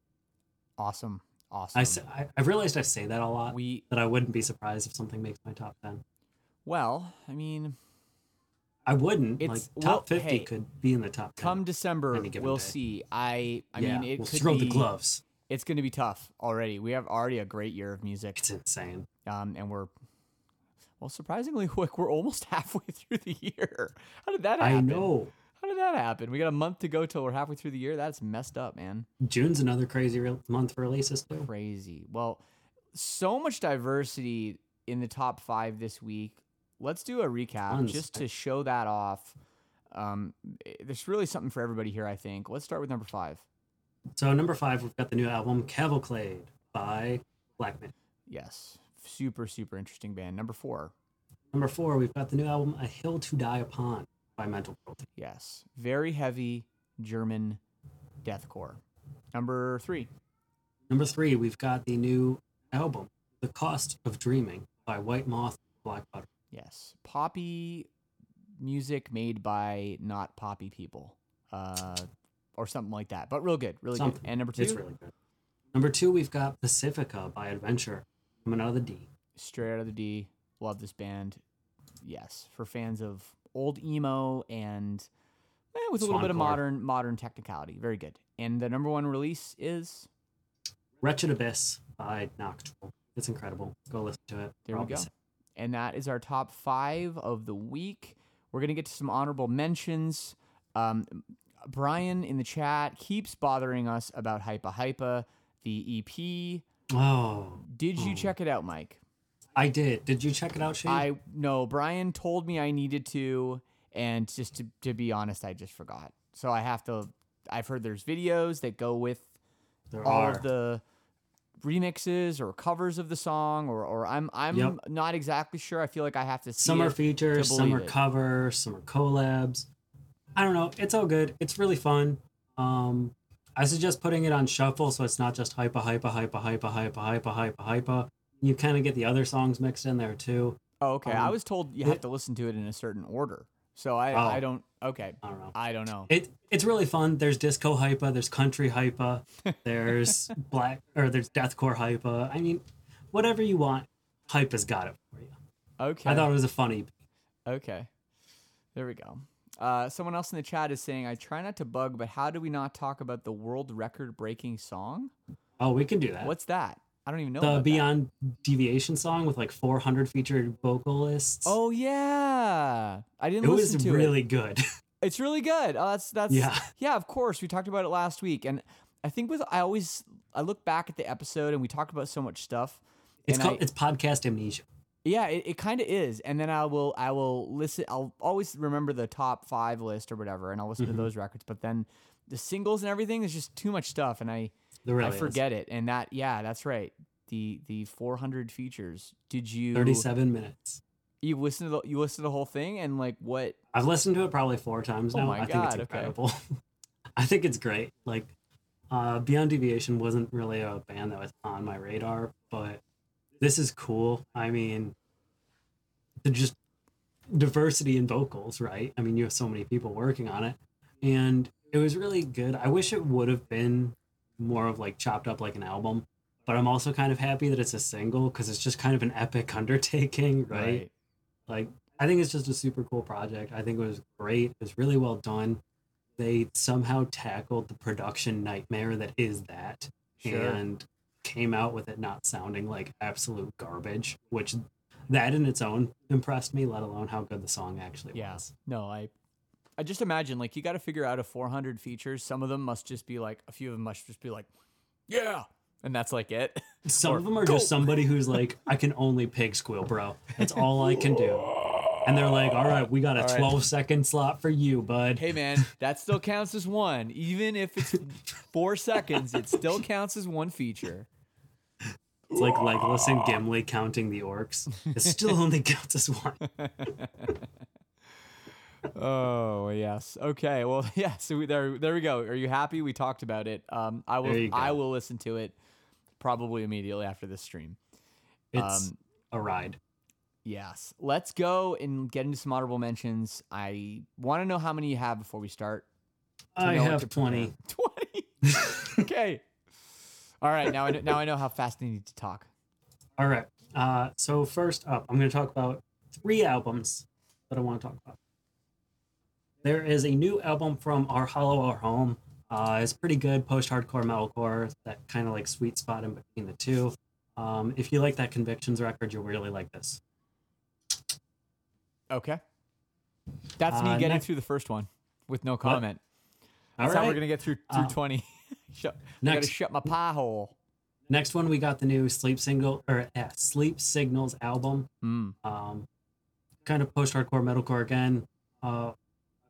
Awesome. Awesome. I, say- I, I've realized I say that a lot, we that I wouldn't be surprised if something makes my top 10. well, I mean, I wouldn't. It's- like top well, 50 hey, could be in the top 10. Come December, we'll day. see. I I yeah, mean, it we'll could throw be, the gloves. It's going to be tough already. We have already a great year of music, It's insane. um, and we're well, surprisingly quick. We're almost halfway through the year. How did that happen? I know. How did that happen? We got a month to go till we're halfway through the year. That's messed up, man. June's another crazy re- month for releases too. Crazy. Well, so much diversity in the top five this week. Let's do a recap Tons. just to show that off. Um, there's really something for everybody here, I think. Let's start with number five. So number five, we've got the new album Cavalcade by Black Midi. Yes, super super interesting band. Number four. Number four, we've got the new album A Hill to Die Upon by Mental Cruelty. Yes, very heavy German deathcore. Number three. Number three, we've got the new album The Cost of Dreaming by White Moth Black Butter. Yes, poppy music made by not poppy people, uh, or something like that. But real good, really Something. good. And number two, It's really good. Number two, we've got Pacifica by Adventure coming out of the D. straight out of the D. Love this band. Yes, for fans of old emo and eh, with a little bit of modern modern technicality. Very good. And the number one release is Wretched Abyss by Nocturnal. It's incredible. Go listen to it. There we go. and that is our top five of the week. We're gonna get to some honorable mentions. Um, Brian in the chat keeps bothering us about Hypa Hypa, the EP. Oh, Did you Oh. check it out, Mike? I did. Did you check it out, Shane? I no. Brian told me I needed to, and just to to be honest, I just forgot. So I have to. I've heard there's videos that go with there all are. of the remixes or covers of the song, or or I'm I'm Yep. not exactly sure. I feel like I have to see some are features, some are it. covers, some are collabs. I don't know. It's all good. It's really fun. Um, I suggest putting it on shuffle so it's not just hypa, hypa, hypa, hypa, hypa, hypa, hypa, hypa. You kind of get the other songs mixed in there too. Oh, okay. I Um, was told you have to listen to it in a certain order. So I, Oh. I don't. Okay, I don't know. I don't know. It it's really fun. There's disco hypa, there's country hypa, there's black or there's deathcore hypa. I mean, whatever you want, hype has got it for you. Okay. I thought it was a funny. Okay. There we go. Uh, someone else in the chat is saying, "I try not to bug, but how do we not talk about the world record-breaking song? Oh, we can do that. What's that? I don't even know. the about that. Beyond Deviation song with like 400 featured vocalists? Oh yeah, I didn't it listen to really it. Was really good. It's really good. Oh, that's that's Yeah. yeah. Of course, we talked about it last week, and I think with I always I look back at the episode and we talked about so much stuff. It's called I- it's podcast amnesia. Yeah, it, it kind of is. And then I will I will listen I'll always remember the top 5 list or whatever and I'll listen Mm-hmm. to those records, but then the singles and everything is just too much stuff and I really I is. forget it. And that yeah, that's right. The the 400 features. Did you 37 minutes. You listened to the, you listened to the whole thing and like what I've listened to it probably four times now. Oh now. my I think God, it's okay. incredible. I think it's great. Like uh, Beyond Deviation wasn't really a band that was on my radar, but this is cool. I mean, the just diversity in vocals, right? I mean, you have so many people working on it, and it was really good. I wish it would have been more of like chopped up like an album, but I'm also kind of happy that it's a single because it's just kind of an epic undertaking, right? Like, I think it's just a super cool project. I think it was great. It was really well done. They somehow tackled the production nightmare that is that Sure. and came out with it not sounding like absolute garbage, which that in its own impressed me, let alone how good the song actually Yeah. was. No, I I just imagine like you got to figure out a 400 features. Some of them must just be like a few of them must just be like yeah, and that's like it. Some Or of them are go. just somebody who's like, I can only pig squeal, bro. That's all I can do. And they're like, all right, we got a All right. 12 second slot for you, bud. hey man, that still counts as one. Even if it's 4 seconds, it still counts as one feature. It's like Legolas and Gimli counting the orcs. It still only counts as one. Oh yes. Okay. Well, yeah. So we, there, there we go. Are you happy? We talked about it. Um, I will. There you go. I will listen to it probably immediately after this stream. It's Um, a ride. Yes. Let's go and get into some honorable mentions. I want to know how many you have before we start. I have 20. Twenty. okay. All right, now I know, now I know how fast I need to talk. All right. Uh, so first up, I'm going to talk about three albums that I want to talk about. There is a new album from Our Hollow Our Home. Uh, it's pretty good post-hardcore metalcore, that kind of like sweet spot in between the two. Um, if you like that Convictions record, you'll really like this. Okay. That's me uh, getting next... through the first one with no comment. That's right. how we're going to get through, uh, through 20 shut, next, I gotta shut my pie hole. Next one, we got the new Sleep single or yeah, Sleep Signals album. Mm. Um, kind of post hardcore metalcore again. Uh,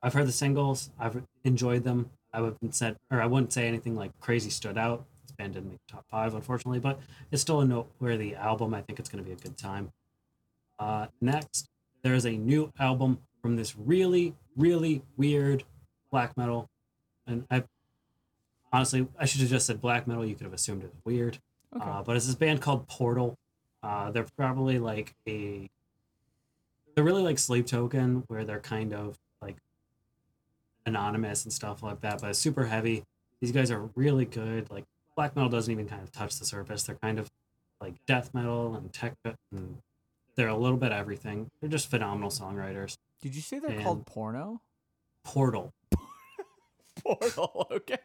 I've heard the singles. I've enjoyed them. I wouldn't said or I wouldn't say anything like crazy stood out. This band didn't make top five, unfortunately, but it's still a noteworthy album. I think it's going to be a good time. Uh, next, there is a new album from this really, really weird black metal, and I honestly I should have just said black metal. You could have assumed it was weird. Okay. Uh, but it's this band called Portal. Uh, they're probably like a. They're really like Sleep Token, where they're kind of like anonymous and stuff like that, but super heavy. These guys are really good. Like black metal doesn't even kind of touch the surface. They're kind of like death metal and tech, and they're a little bit everything. They're just phenomenal songwriters. Did you say they're and- called porno? Portal, Portal. Okay.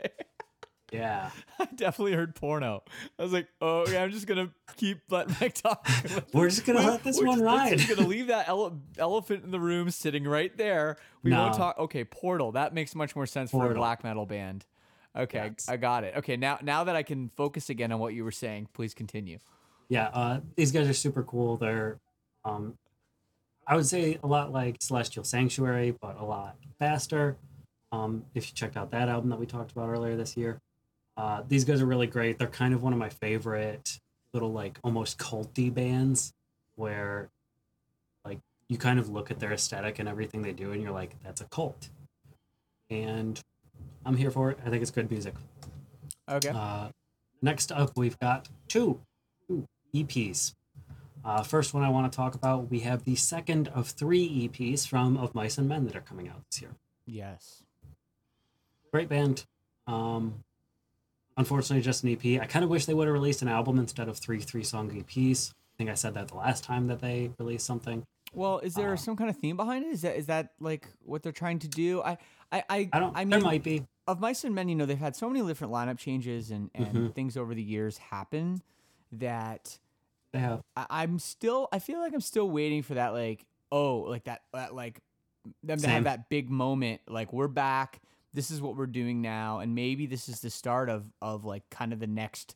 Yeah. I definitely heard porno. I was like, oh, okay, I'm just gonna keep letting Mike talk. We're just gonna let this one just- we're just gonna leave that ele- elephant in the room sitting right there. We won't talk. Okay, Portal. That makes much more sense for a black metal band. Okay, Yes. I got it. Okay, now now that I can focus again on what you were saying, please continue. yeah uh these guys are super cool they're um i would say a lot like celestial sanctuary but a lot faster um if you checked out that album that we talked about earlier this year uh these guys are really great they're kind of one of my favorite little like almost culty bands where like you kind of look at their aesthetic and everything they do and you're like that's a cult and i'm here for it i think it's good music Okay. uh, next up, we've got two, two EPs. Uh, first one I want to talk about, we have the second of three EPs from Of Mice and Men that are coming out this year. yes. Great band. Um, unfortunately, just an EP. I kind of wish they would have released an album instead of three three song EPs. I think I said that the last time that they released something. Well, is there Uh, some kind of theme behind it? Is that is that like what they're trying to do? I I I, I don't. I there might be. of mice and men, you know, they've had so many different lineup changes and and Mhm. things over the years happen that They have. I, I'm still I feel like I'm still waiting for that like oh like that that like them to have that big moment like we're back this is what we're doing now and maybe this is the start of of like kind of the next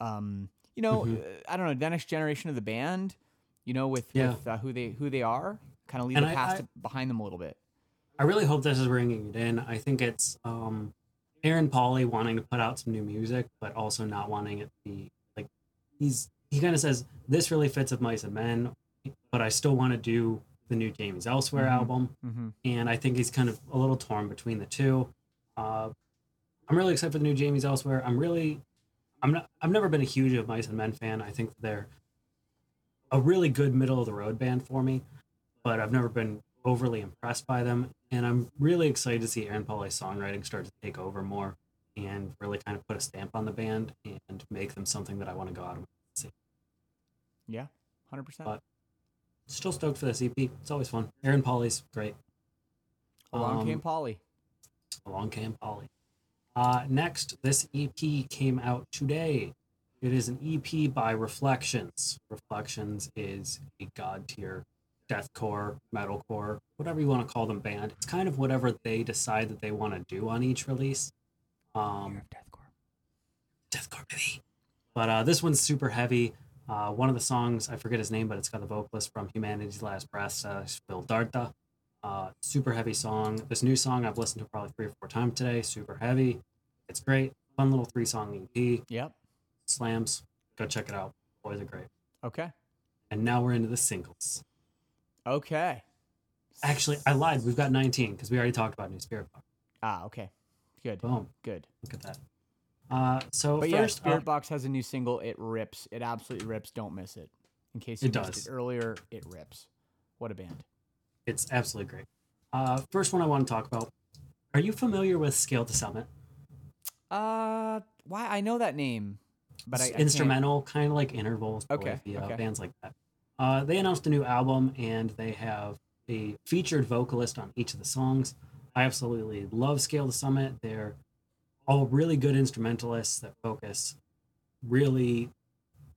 um you know Mhm. uh, I don't know the next generation of the band you know with Yeah. with uh, who they who they are kind of leave And the I- past I- behind them a little bit I really hope this is bringing it in. I think it's um, Aaron Pauley wanting to put out some new music, but also not wanting it to be like he's he kind of says this really fits with Mice and Men, but I still want to do the new Jamie's Elsewhere Mhm. album, mm-hmm. and I think he's kind of a little torn between the two. Uh, I'm really excited for the new Jamie's Elsewhere. I'm really, I'm not, I've never been a huge of Mice and Men fan. I think they're a really good middle of the road band for me, but I've never been overly impressed by them. And I'm really excited to see Aaron Pauley's songwriting start to take over more and really kind of put a stamp on the band and make them something that I want to go out and see. yeah 100% But- Still stoked for this EP. It's always fun. Aaron Pauley's great. along came um, Polly Along came Polly. Uh, next, this EP came out today. It is an EP by Reflections. Reflections is a god tier deathcore, metalcore, whatever you want to call them band. It's kind of whatever they decide that they want to do on each release. Um, deathcore, deathcore baby. But uh, this one's super heavy. Uh, one of the songs, I forget his name, but it's got the vocalist from Humanity's Last Breath, uh, Phil Darta. Uh, super heavy song. This new song I've listened to probably three or four times today. Super heavy. It's great. Fun little three song EP. yep Slams. Go check it out. Boys are great. okay And now we're into the singles. okay Actually, I lied. We've got 19 because we already talked about New Spiritbox. ah okay good Boom. good Look at that. Uh, so But yeah, first, Spirit up- Box has a new single. It rips. It absolutely rips. Don't miss it. In case you It missed does. it earlier, it rips. What a band. it's absolutely great. Uh, first one I want to talk about. Are you familiar with Scale the Summit? Uh, why I know that name, but I, I instrumental, kind of like intervals, Okay, okay. bands like that. Uh, they announced a new album and they have a featured vocalist on each of the songs. I absolutely love Scale the Summit. They're all really good instrumentalists that focus really,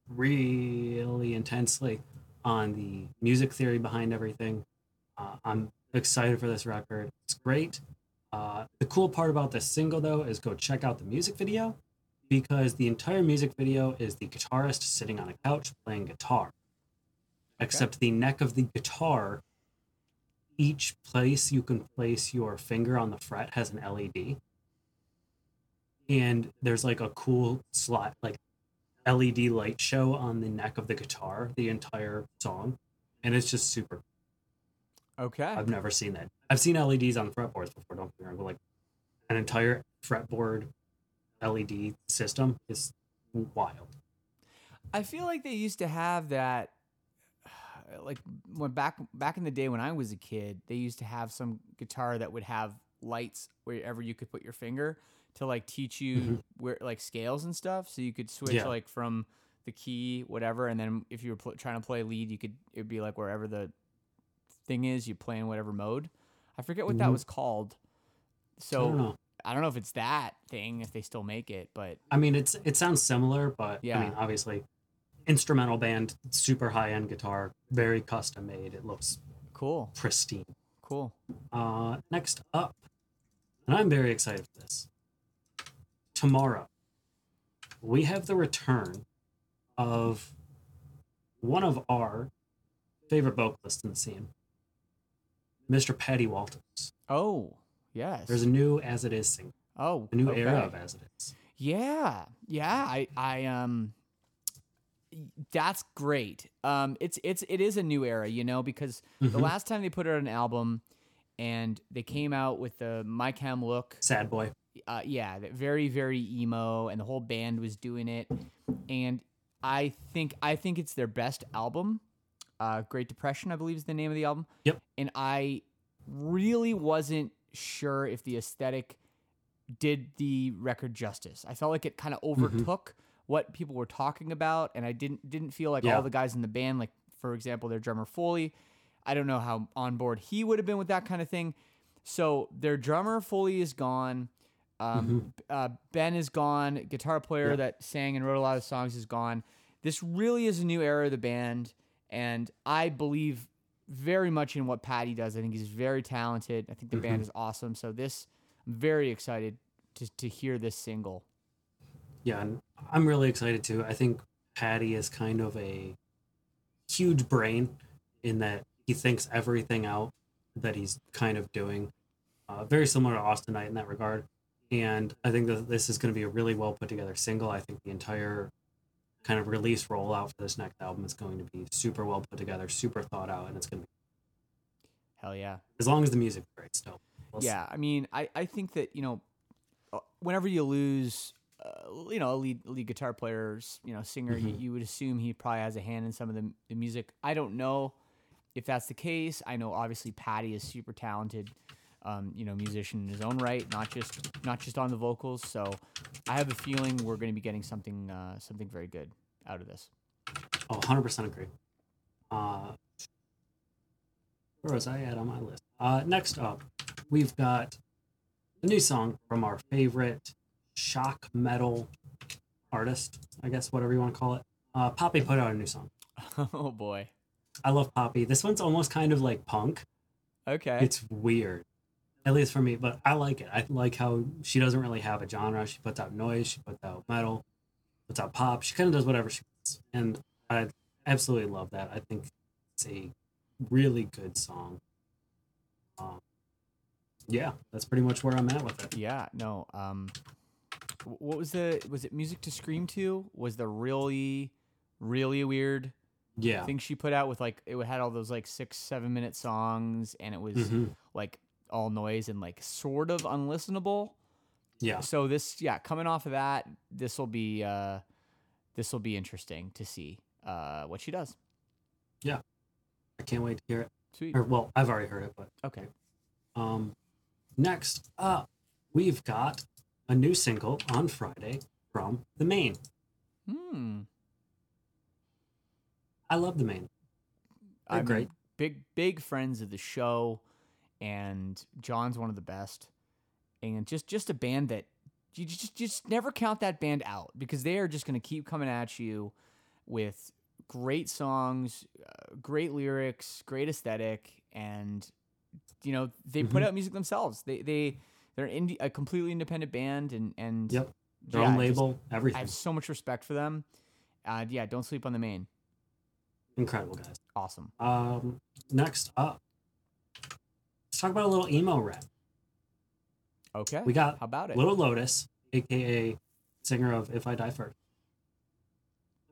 really intensely on the music theory behind everything. Uh, I'm excited for this record. It's great. Uh, the cool part about this single, though, is go check out the music video because the entire music video is the guitarist sitting on a couch playing guitar. Except the neck of the guitar, each place you can place your finger on the fret has an LED. And there's like a cool slot, like LED light show on the neck of the guitar the entire song. And it's just super Okay. I've never seen that. I've seen LEDs on the fretboards before, don't get me wrong, but like an entire fretboard LED system is wild. I feel like they used to have that like when back back in the day when I was a kid, they used to have some guitar that would have lights wherever you could put your finger to like teach you where like scales and stuff so you could switch Yeah. like from the key whatever and then if you were pl- trying to play lead you could it would be like wherever the thing is you play in whatever mode. I forget what that Mhm. was called. So I don't know. I don't know if it's that thing if they still make it, but I mean, it's it sounds similar, but Yeah. I mean, obviously, instrumental band, super high end guitar, very custom made. It looks cool. pristine. Cool. Uh, next up, and I'm very excited for this. Tomorrow, we have the return of one of our favorite vocalists in the scene, Mr. Patty Walters. Oh, yes. There's a new As It Is single, oh, a new okay. era of As It Is. Yeah, yeah. I, I, um, that's great. Um, it's, it's, it is a new era, you know, because the Mhm. last time they put out an album, and they came out with the My Chem look, Sad Boy. Uh, yeah, very, very emo, and the whole band was doing it, and I think, I think it's their best album. Uh, Great Depression, I believe, is the name of the album. Yep. And I really wasn't sure if the aesthetic did the record justice. I felt like it kind of overtook what people were talking about, and I didn't didn't feel like Yeah. all the guys in the band, like for example, their drummer Foley. I don't know how on board he would have been with that kind of thing. So their drummer Foley is gone. Um, uh, ben is gone. Guitar player Yeah. that sang and wrote a lot of songs is gone. This really is a new era of the band, and I believe very much in what Patty does. I think he's very talented. I think the band is awesome. So this, I'm very excited to to hear this single. Yeah, and I'm really excited too. I think Patty is kind of a huge brain in that he thinks everything out that he's kind of doing. Uh, very similar to Awsten Knight in that regard. And I think that this is going to be a really well put together single. I think the entire kind of release rollout for this next album is going to be super well put together, super thought out, and it's going to be Hell yeah. as long as the music's great still. We'll see. Yeah, I mean, I, I think that you know, uh, whenever you lose, uh, you know, a lead lead guitar player's you know singer, you, you would assume he probably has a hand in some of the, the music. I don't know if that's the case. I know obviously Patty is super talented, um, you know, musician in his own right, not just not just on the vocals. So I have a feeling we're going to be getting something uh, something very good out of this. Oh, 100% agree. Uh, where was I at on my list? Uh, next up, we've got a new song from our favorite shock metal artist, I guess, whatever you want to call it. Uh, Poppy put out a new song. oh boy. I love Poppy. This one's almost kind of like punk. Okay. It's weird, at least for me, but I like it. I like how she doesn't really have a genre. She puts out noise, she puts out metal, puts out pop. She kind of does whatever she wants, and I absolutely love that. I think it's a really good song. Um, yeah, that's pretty much where I'm at with it. Yeah, no. Um, what was the was it music to scream to? Was the really, really weird Yeah, thing she put out with like it had all those like six seven minute songs and it was Mhm. like all noise and like sort of unlistenable. yeah, So this yeah coming off of that this will be uh this will be interesting to see uh what she does. Yeah, I can't wait to hear it. Sweet. Or well, I've already heard it, but Okay. Um, next up, we've got a new single on Friday from The Maine. Hmm. I love The Maine. They're I'm great. Big big friends of the show, and John's one of the best. And just just a band that you just just never count that band out because they are just going to keep coming at you with great songs, uh, great lyrics, great aesthetic, and you know they put Mhm. out music themselves. They they they're indie, a completely independent band, and and Yep. Their yeah, own I just- label, I have so much respect for them. Uh, yeah, don't sleep on the Maine. Incredible guys. Awesome. Um, next up, let's talk about a little emo rap. Okay. We got How about it? Lil Lotus, aka singer of If I Die First,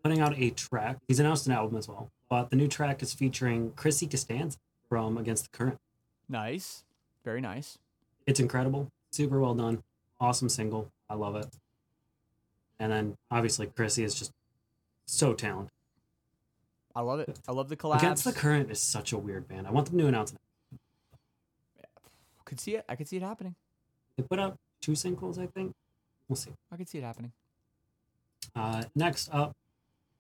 putting out a track. He's announced an album as well, but the new track is featuring Chrissy Costanza from Against the Current. Nice. Very nice. It's incredible, super well done, awesome single. I love it. And then obviously Chrissy is just so talented. I love it. I love the collab. Against the Current is such a weird band. I want them to announce it. Could see it. I could see it happening. They put out two singles, I think. We'll see. I could see it happening. Uh, next up,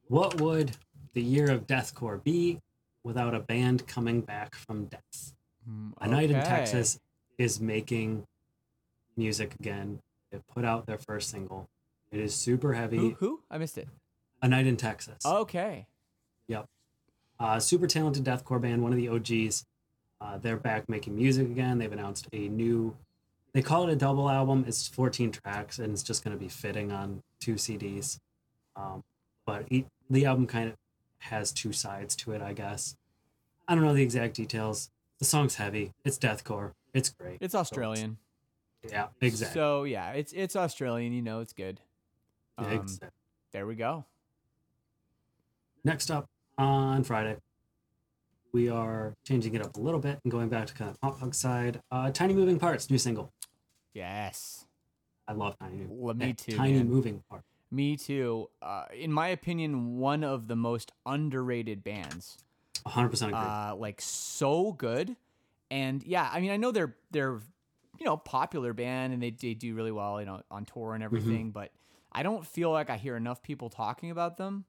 what would the year of deathcore be without a band coming back from death? Mm, A Night in. Texas is making music again. They put out their first single. It is super heavy. Who? Who? I missed it. A Night in Texas. Okay. Yep. Uh, super talented deathcore band, one of the OGs. Uh, they're back making music again. They've announced a new, they call it a double album. It's 14 tracks and it's just going to be fitting on two CDs. Um, but e- the album kind of has two sides to it, I guess. I don't know the exact details. The song's heavy. It's deathcore. It's great. It's Australian. Yeah, exactly. So yeah, it's it's Australian. You know, it's good. Um, exactly. there we go. Next up on Friday, we are changing it up a little bit and going back to kind of pop punk side. Uh, Tiny Moving Parts, new single. Yes. I love Tiny. Well, me too, Tiny man. Moving Parts. Me too. Uh, in my opinion, one of the most underrated bands. 100% agree. Uh, like so good, and yeah, I mean, I know they're they're you know popular band and they they do really well, you know, on tour Mm-hmm. and everything, but I don't feel like I hear enough people talking about them.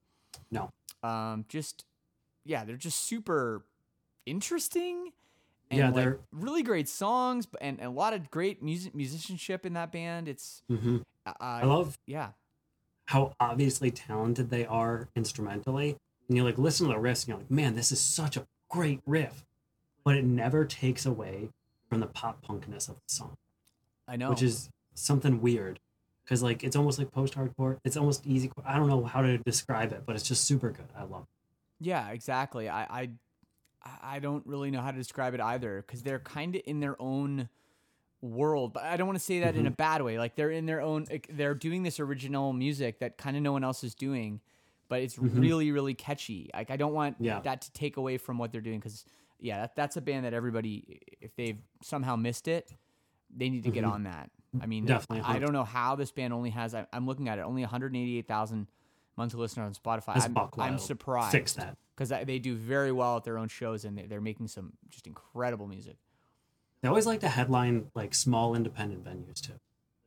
no. Um, just yeah, they're just super interesting. And Yeah, they're- really great songs, but and, and a lot of great music musicianship in that band. It's hmm uh, I love yeah, how obviously talented they are instrumentally. And you like listen to the riffs and you're like, man, this is such a great riff. But it never takes away from the pop punkness of the song, I know. which is something weird. Because like it's almost like post hardcore. It's almost easy. I don't know how to describe it, but it's just super good. I love it. Yeah, exactly. I I, I don't really know how to describe it either because they're kind of in their own world, but I don't want to say that in a bad way. Like they're in their own. They're doing this original music that kind of no one else is doing, but it's really really catchy. Like I don't want Yeah. that to take away from what they're doing because yeah, that, that's a band that everybody if they've somehow missed it, they need to get on that. I mean, Definitely, I don't know how this band only has. I, I'm looking at it, only 188,000 monthly listeners on Spotify. I'm, I'm surprised Fix that. Because they do very well at their own shows and they- they're making some just incredible music. They always like to headline like small independent venues too.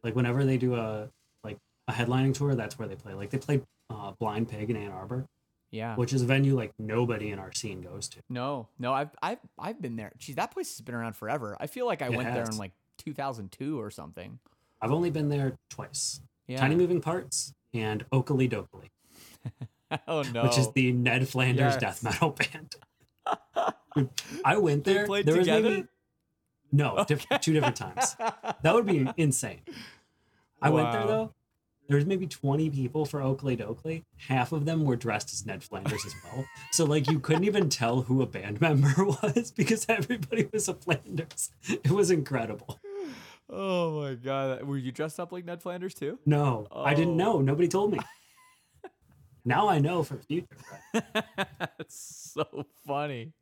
Like whenever they do a like a headlining tour, that's where they play. Like they played uh, Blind Pig in Ann Arbor, Yeah. which is a venue like nobody in our scene goes to. No, no, I've I've I've been there. Geez, that place has been around forever. I feel like I It went there in like 2002 or something. I've only been there twice. Yeah. Tiny Moving Parts and Okilly Dokilly, oh no. which is the Ned Flanders Yes. death metal band. I went there. there was together? maybe no diff- two different times. That would be insane. I went there though. There was maybe 20 people for Okilly Dokilly. Half of them were dressed as Ned Flanders as well. So like you couldn't even tell who a band member was because everybody was a Flanders. It was incredible. oh my god. Were you dressed up like Ned Flanders too? No, I didn't Oh. know. Nobody told me. Now I know for future. That's so funny.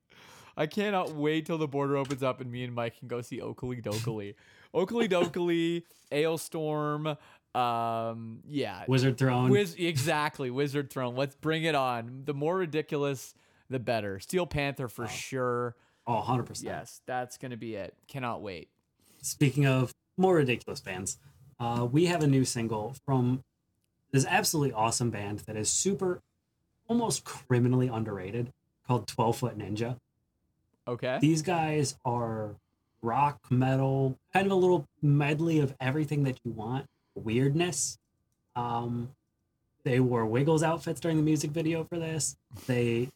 I cannot wait till the border opens up and me and Mike can go see Okilly Dokilly. Okilly Dokilly, Alestorm, um, yeah. Wizard Throne. Wiz- exactly, Wizard Throne. Let's bring it on. The more ridiculous, the better. Steel Panther for sure. oh, 100%. Yes, that's gonna be it. Cannot wait. Speaking of more ridiculous bands, uh, we have a new single from this absolutely awesome band that is super, almost criminally underrated called 12 Foot Ninja. Okay. These guys are rock, metal, kind of a little medley of everything that you want. Weirdness. Um, they wore Wiggles outfits during the music video for this. They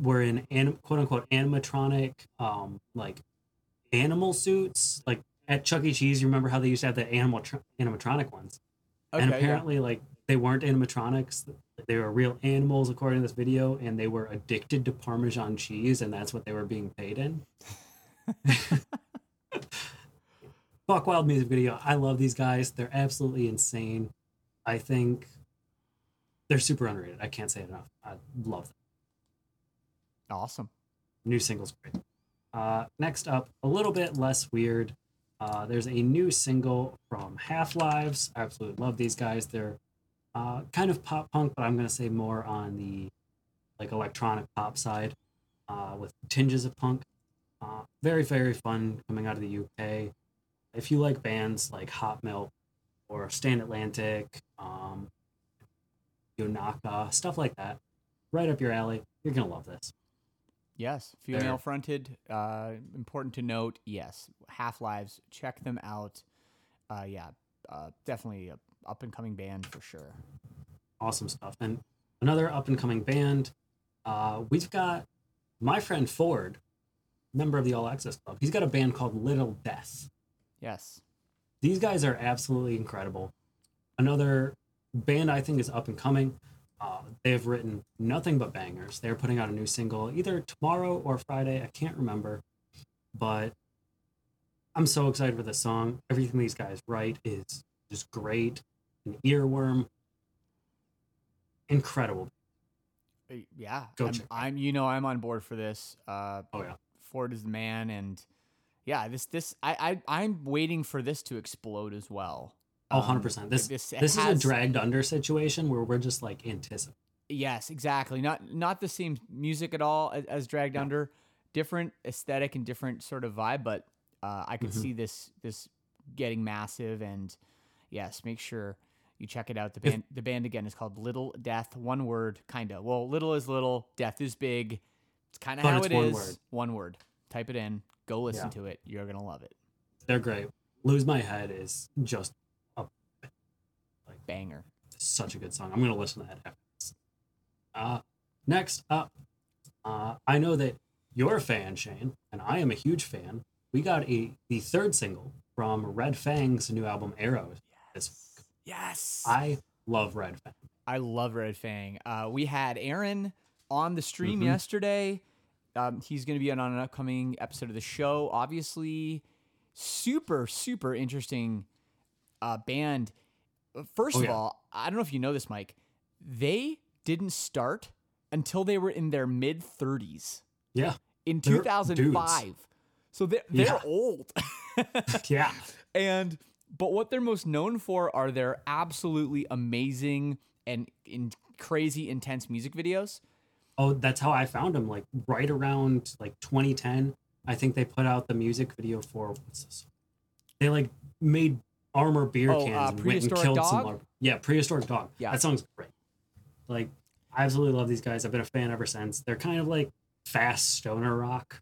were in anim- quote unquote animatronic, um, like animal suits. Like at Chuck E. Cheese, you remember how they used to have the animal animatronic ones? And Okay, yeah. apparently, like they weren't animatronics; they were real animals, according to this video, and they were addicted to Parmesan cheese, and that's what they were being paid in. Fuck Wild music video. I love these guys. They're absolutely insane. I think they're super underrated. I can't say it enough. I love them. Awesome. New single's great. Uh, next up, a little bit less weird. Uh, there's a new single from Half Lives. I absolutely love these guys. They're uh, kind of pop punk, but I'm gonna say more on the like electronic pop side uh, with tinges of punk. Uh, very very fun coming out of the UK. If you like bands like Hot Milk or Stand Atlantic, um, Yonaka, stuff like that, right up your alley. You're gonna love this. Yes, female fronted. Uh, important to note. Yes, Half Lives. Check them out. Uh, yeah, uh, definitely a up and coming band for sure. awesome stuff. And another up and coming band, uh, we've got my friend Ford, member of the All Access Club. He's got a band called Little Death. Yes. These guys are absolutely incredible. Another band I think is up and coming. Uh, they have written nothing but bangers. They're putting out a new single either tomorrow or Friday. I can't remember, but I'm so excited for this song. Everything these guys write is just great. An earworm. Incredible. Uh, Yeah. Go I'm, check. I'm. You know, I'm on board for this. Uh, Oh yeah. Ford is the man, and yeah, this this I I I'm waiting for this to explode as well. Oh, Um, 100%. This this this, is a dragged under situation where we're just like anticipating. Yes, exactly. Not not the same music at all as, as Dragged No. Under. Different aesthetic and different sort of vibe, but uh, I could Mhm. see this this getting massive. And yes, make sure you check it out. The band the band again is called Little Death. One word, kinda. Well, little is little, death is big. It's kind of how it one is. word. One word. Type it in. Go listen Yeah. to it. You're gonna love it. They're great. Lose My Head is just Banger. such a good song. I'm going to listen to that after this. Uh, next up, uh, I know that you're a fan, Shane, and I am a huge fan. We got a the third single from Red Fang's new album Arrows. Yes. Yes. I love Red Fang. I love Red Fang. Uh, we had Aaron on the stream Mhm. yesterday. Um, he's going to be on an upcoming episode of the show. Obviously, super super interesting uh, band. First Oh, of yeah. all, I don't know if you know this, Mike. They didn't start until they were in their mid thirties Yeah, in They're 2005. So they're they're Yeah. old. yeah. and but what they're most known for are their absolutely amazing and in crazy intense music videos. Oh, that's how I found them. Like right around like 2010, I think they put out the music video for what's this? They like made armor beer Oh, cans uh, and went and killed some. Dog? Yeah, prehistoric dog. Yeah. that song's great. Like, I absolutely love these guys. I've been a fan ever since. They're kind of like fast stoner rock,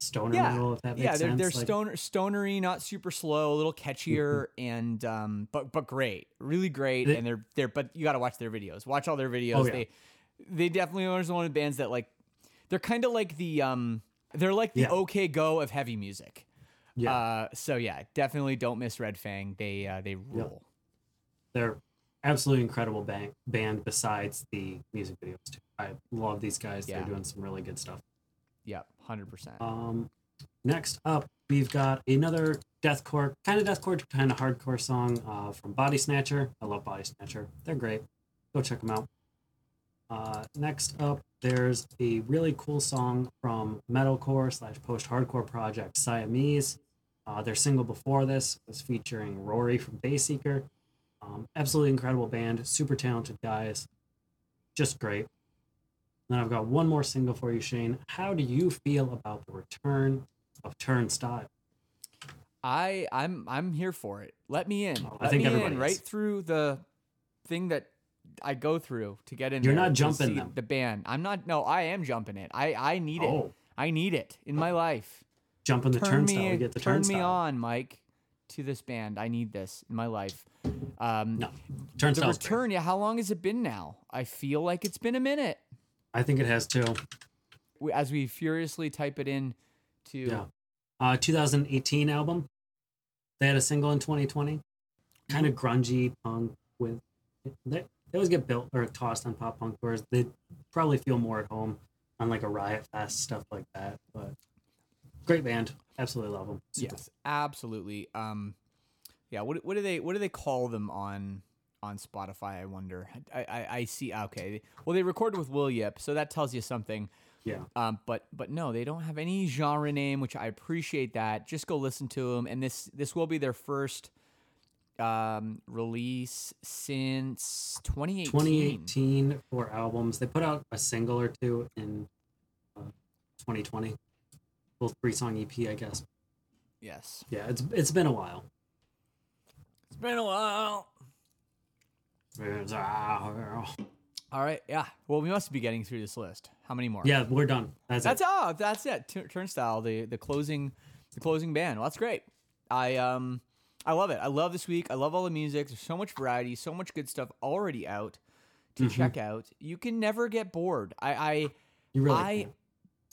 stoner Yeah. metal. If that makes sense. yeah, they're sense. they're Like, stoner stonery, not super slow, a little catchier, and um, but but great, really great. They- and they're they're but you got to watch their videos. Watch all their videos. Oh, yeah. They they definitely are one of the bands that like they're kind of like the um they're like the Yeah. OK Go of heavy music. Yeah. Uh, so yeah, definitely don't miss Red Fang. They uh, they rule. they're absolutely incredible band, band besides the music videos too. I love these guys. Yeah. They're doing some really good stuff. Yep, hundred percent. Um, next up, we've got another deathcore, kind of deathcore, kind of hardcore song uh, from Bodysnatcher. I love Bodysnatcher. They're great. Go check them out. Uh, next up, there's a really cool song from metalcore slash post hardcore project Siamese. Uh, their single before this was featuring Rory from Dayseeker. Um, absolutely incredible band, super talented guys, just great. Then I've got one more single for you, Shane. How do you feel about the return of Turnstile? I I'm I'm here for it. Let me in. Oh, I Let think everybody in right through the thing that I go through to get in. You're not jumping them. The band. I'm not. No, I am jumping it. I I need it. Oh. I need it in my life. Jumping the turn turnstile me to get the turn turnstile. me on, Mike, to this band. I need this in my life. Um, No, the turnstile's great. return. Yeah, how long has it been now? I feel like it's been a minute. I think it has too. As we furiously type it in to Yeah. Uh, 2018 album. They had a single in 2020. Kind of grungy punk with. They, they always get built or tossed on pop punk tours. They probably feel more at home on like a Riot Fest stuff like that. But great band. Absolutely love them. Yes, absolutely. Um, yeah. What what do they what do they call them on on Spotify? I wonder. I I, I see. Okay. Well, they recorded with Will Yip, so that tells you something. Yeah. Um, but but no, they don't have any genre name, which I appreciate. That just go listen to them, and this this will be their first um release since 2018. 2018 for albums. They put out a single or two in uh, 2020. Little three song EP, I guess. Yes, Yeah, it's it's been a while. it's been a while. All right, yeah. Well, we must be getting through this list. How many more? Yeah, we're done. That's, That's it. all. That's it. Tur- Turnstile, the the closing, the closing band. Well, that's great. I um, I love it. I love this week. I love all the music. There's so much variety, so much good stuff already out to Mm-hmm. check out. You can never get bored. I, I, You really I.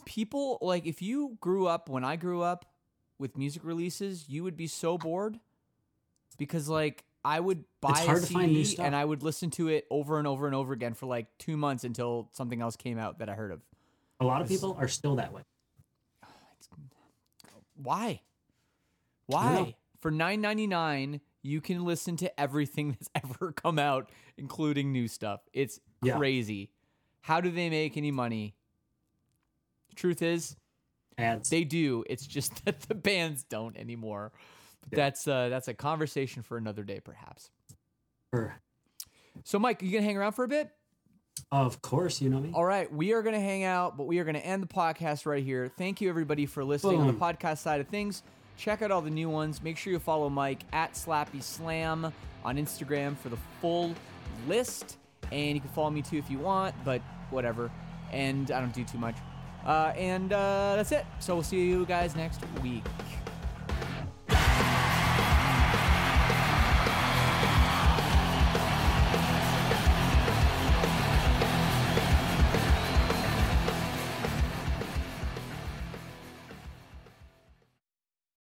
people like if you grew up when I grew up with music releases, you would be so bored because like I would buy a hard to find new CD stuff. and I would listen to it over and over and over again for like two months until something else came out that I heard of. A lot of people are still that way. Why? Why? For nine ninety nine, you can listen to everything that's ever come out, including new stuff. It's Yeah. crazy. How do they make any money? Truth is, Ads. they do. It's just that the bands don't anymore. But That's uh, that's a conversation for another day, perhaps. Or- So, Mike, you gonna hang around for a bit? of course, you know me. All right, we are going to hang out, but we are going to end the podcast right here. Thank you, everybody, for listening on the podcast side of things. Check out all the new ones. Make sure you follow Mike at Slappy Slam on Instagram for the full list. And you can follow me too if you want, but whatever. And I don't do too much. Uh, and uh, that's it. So we'll see you guys next week.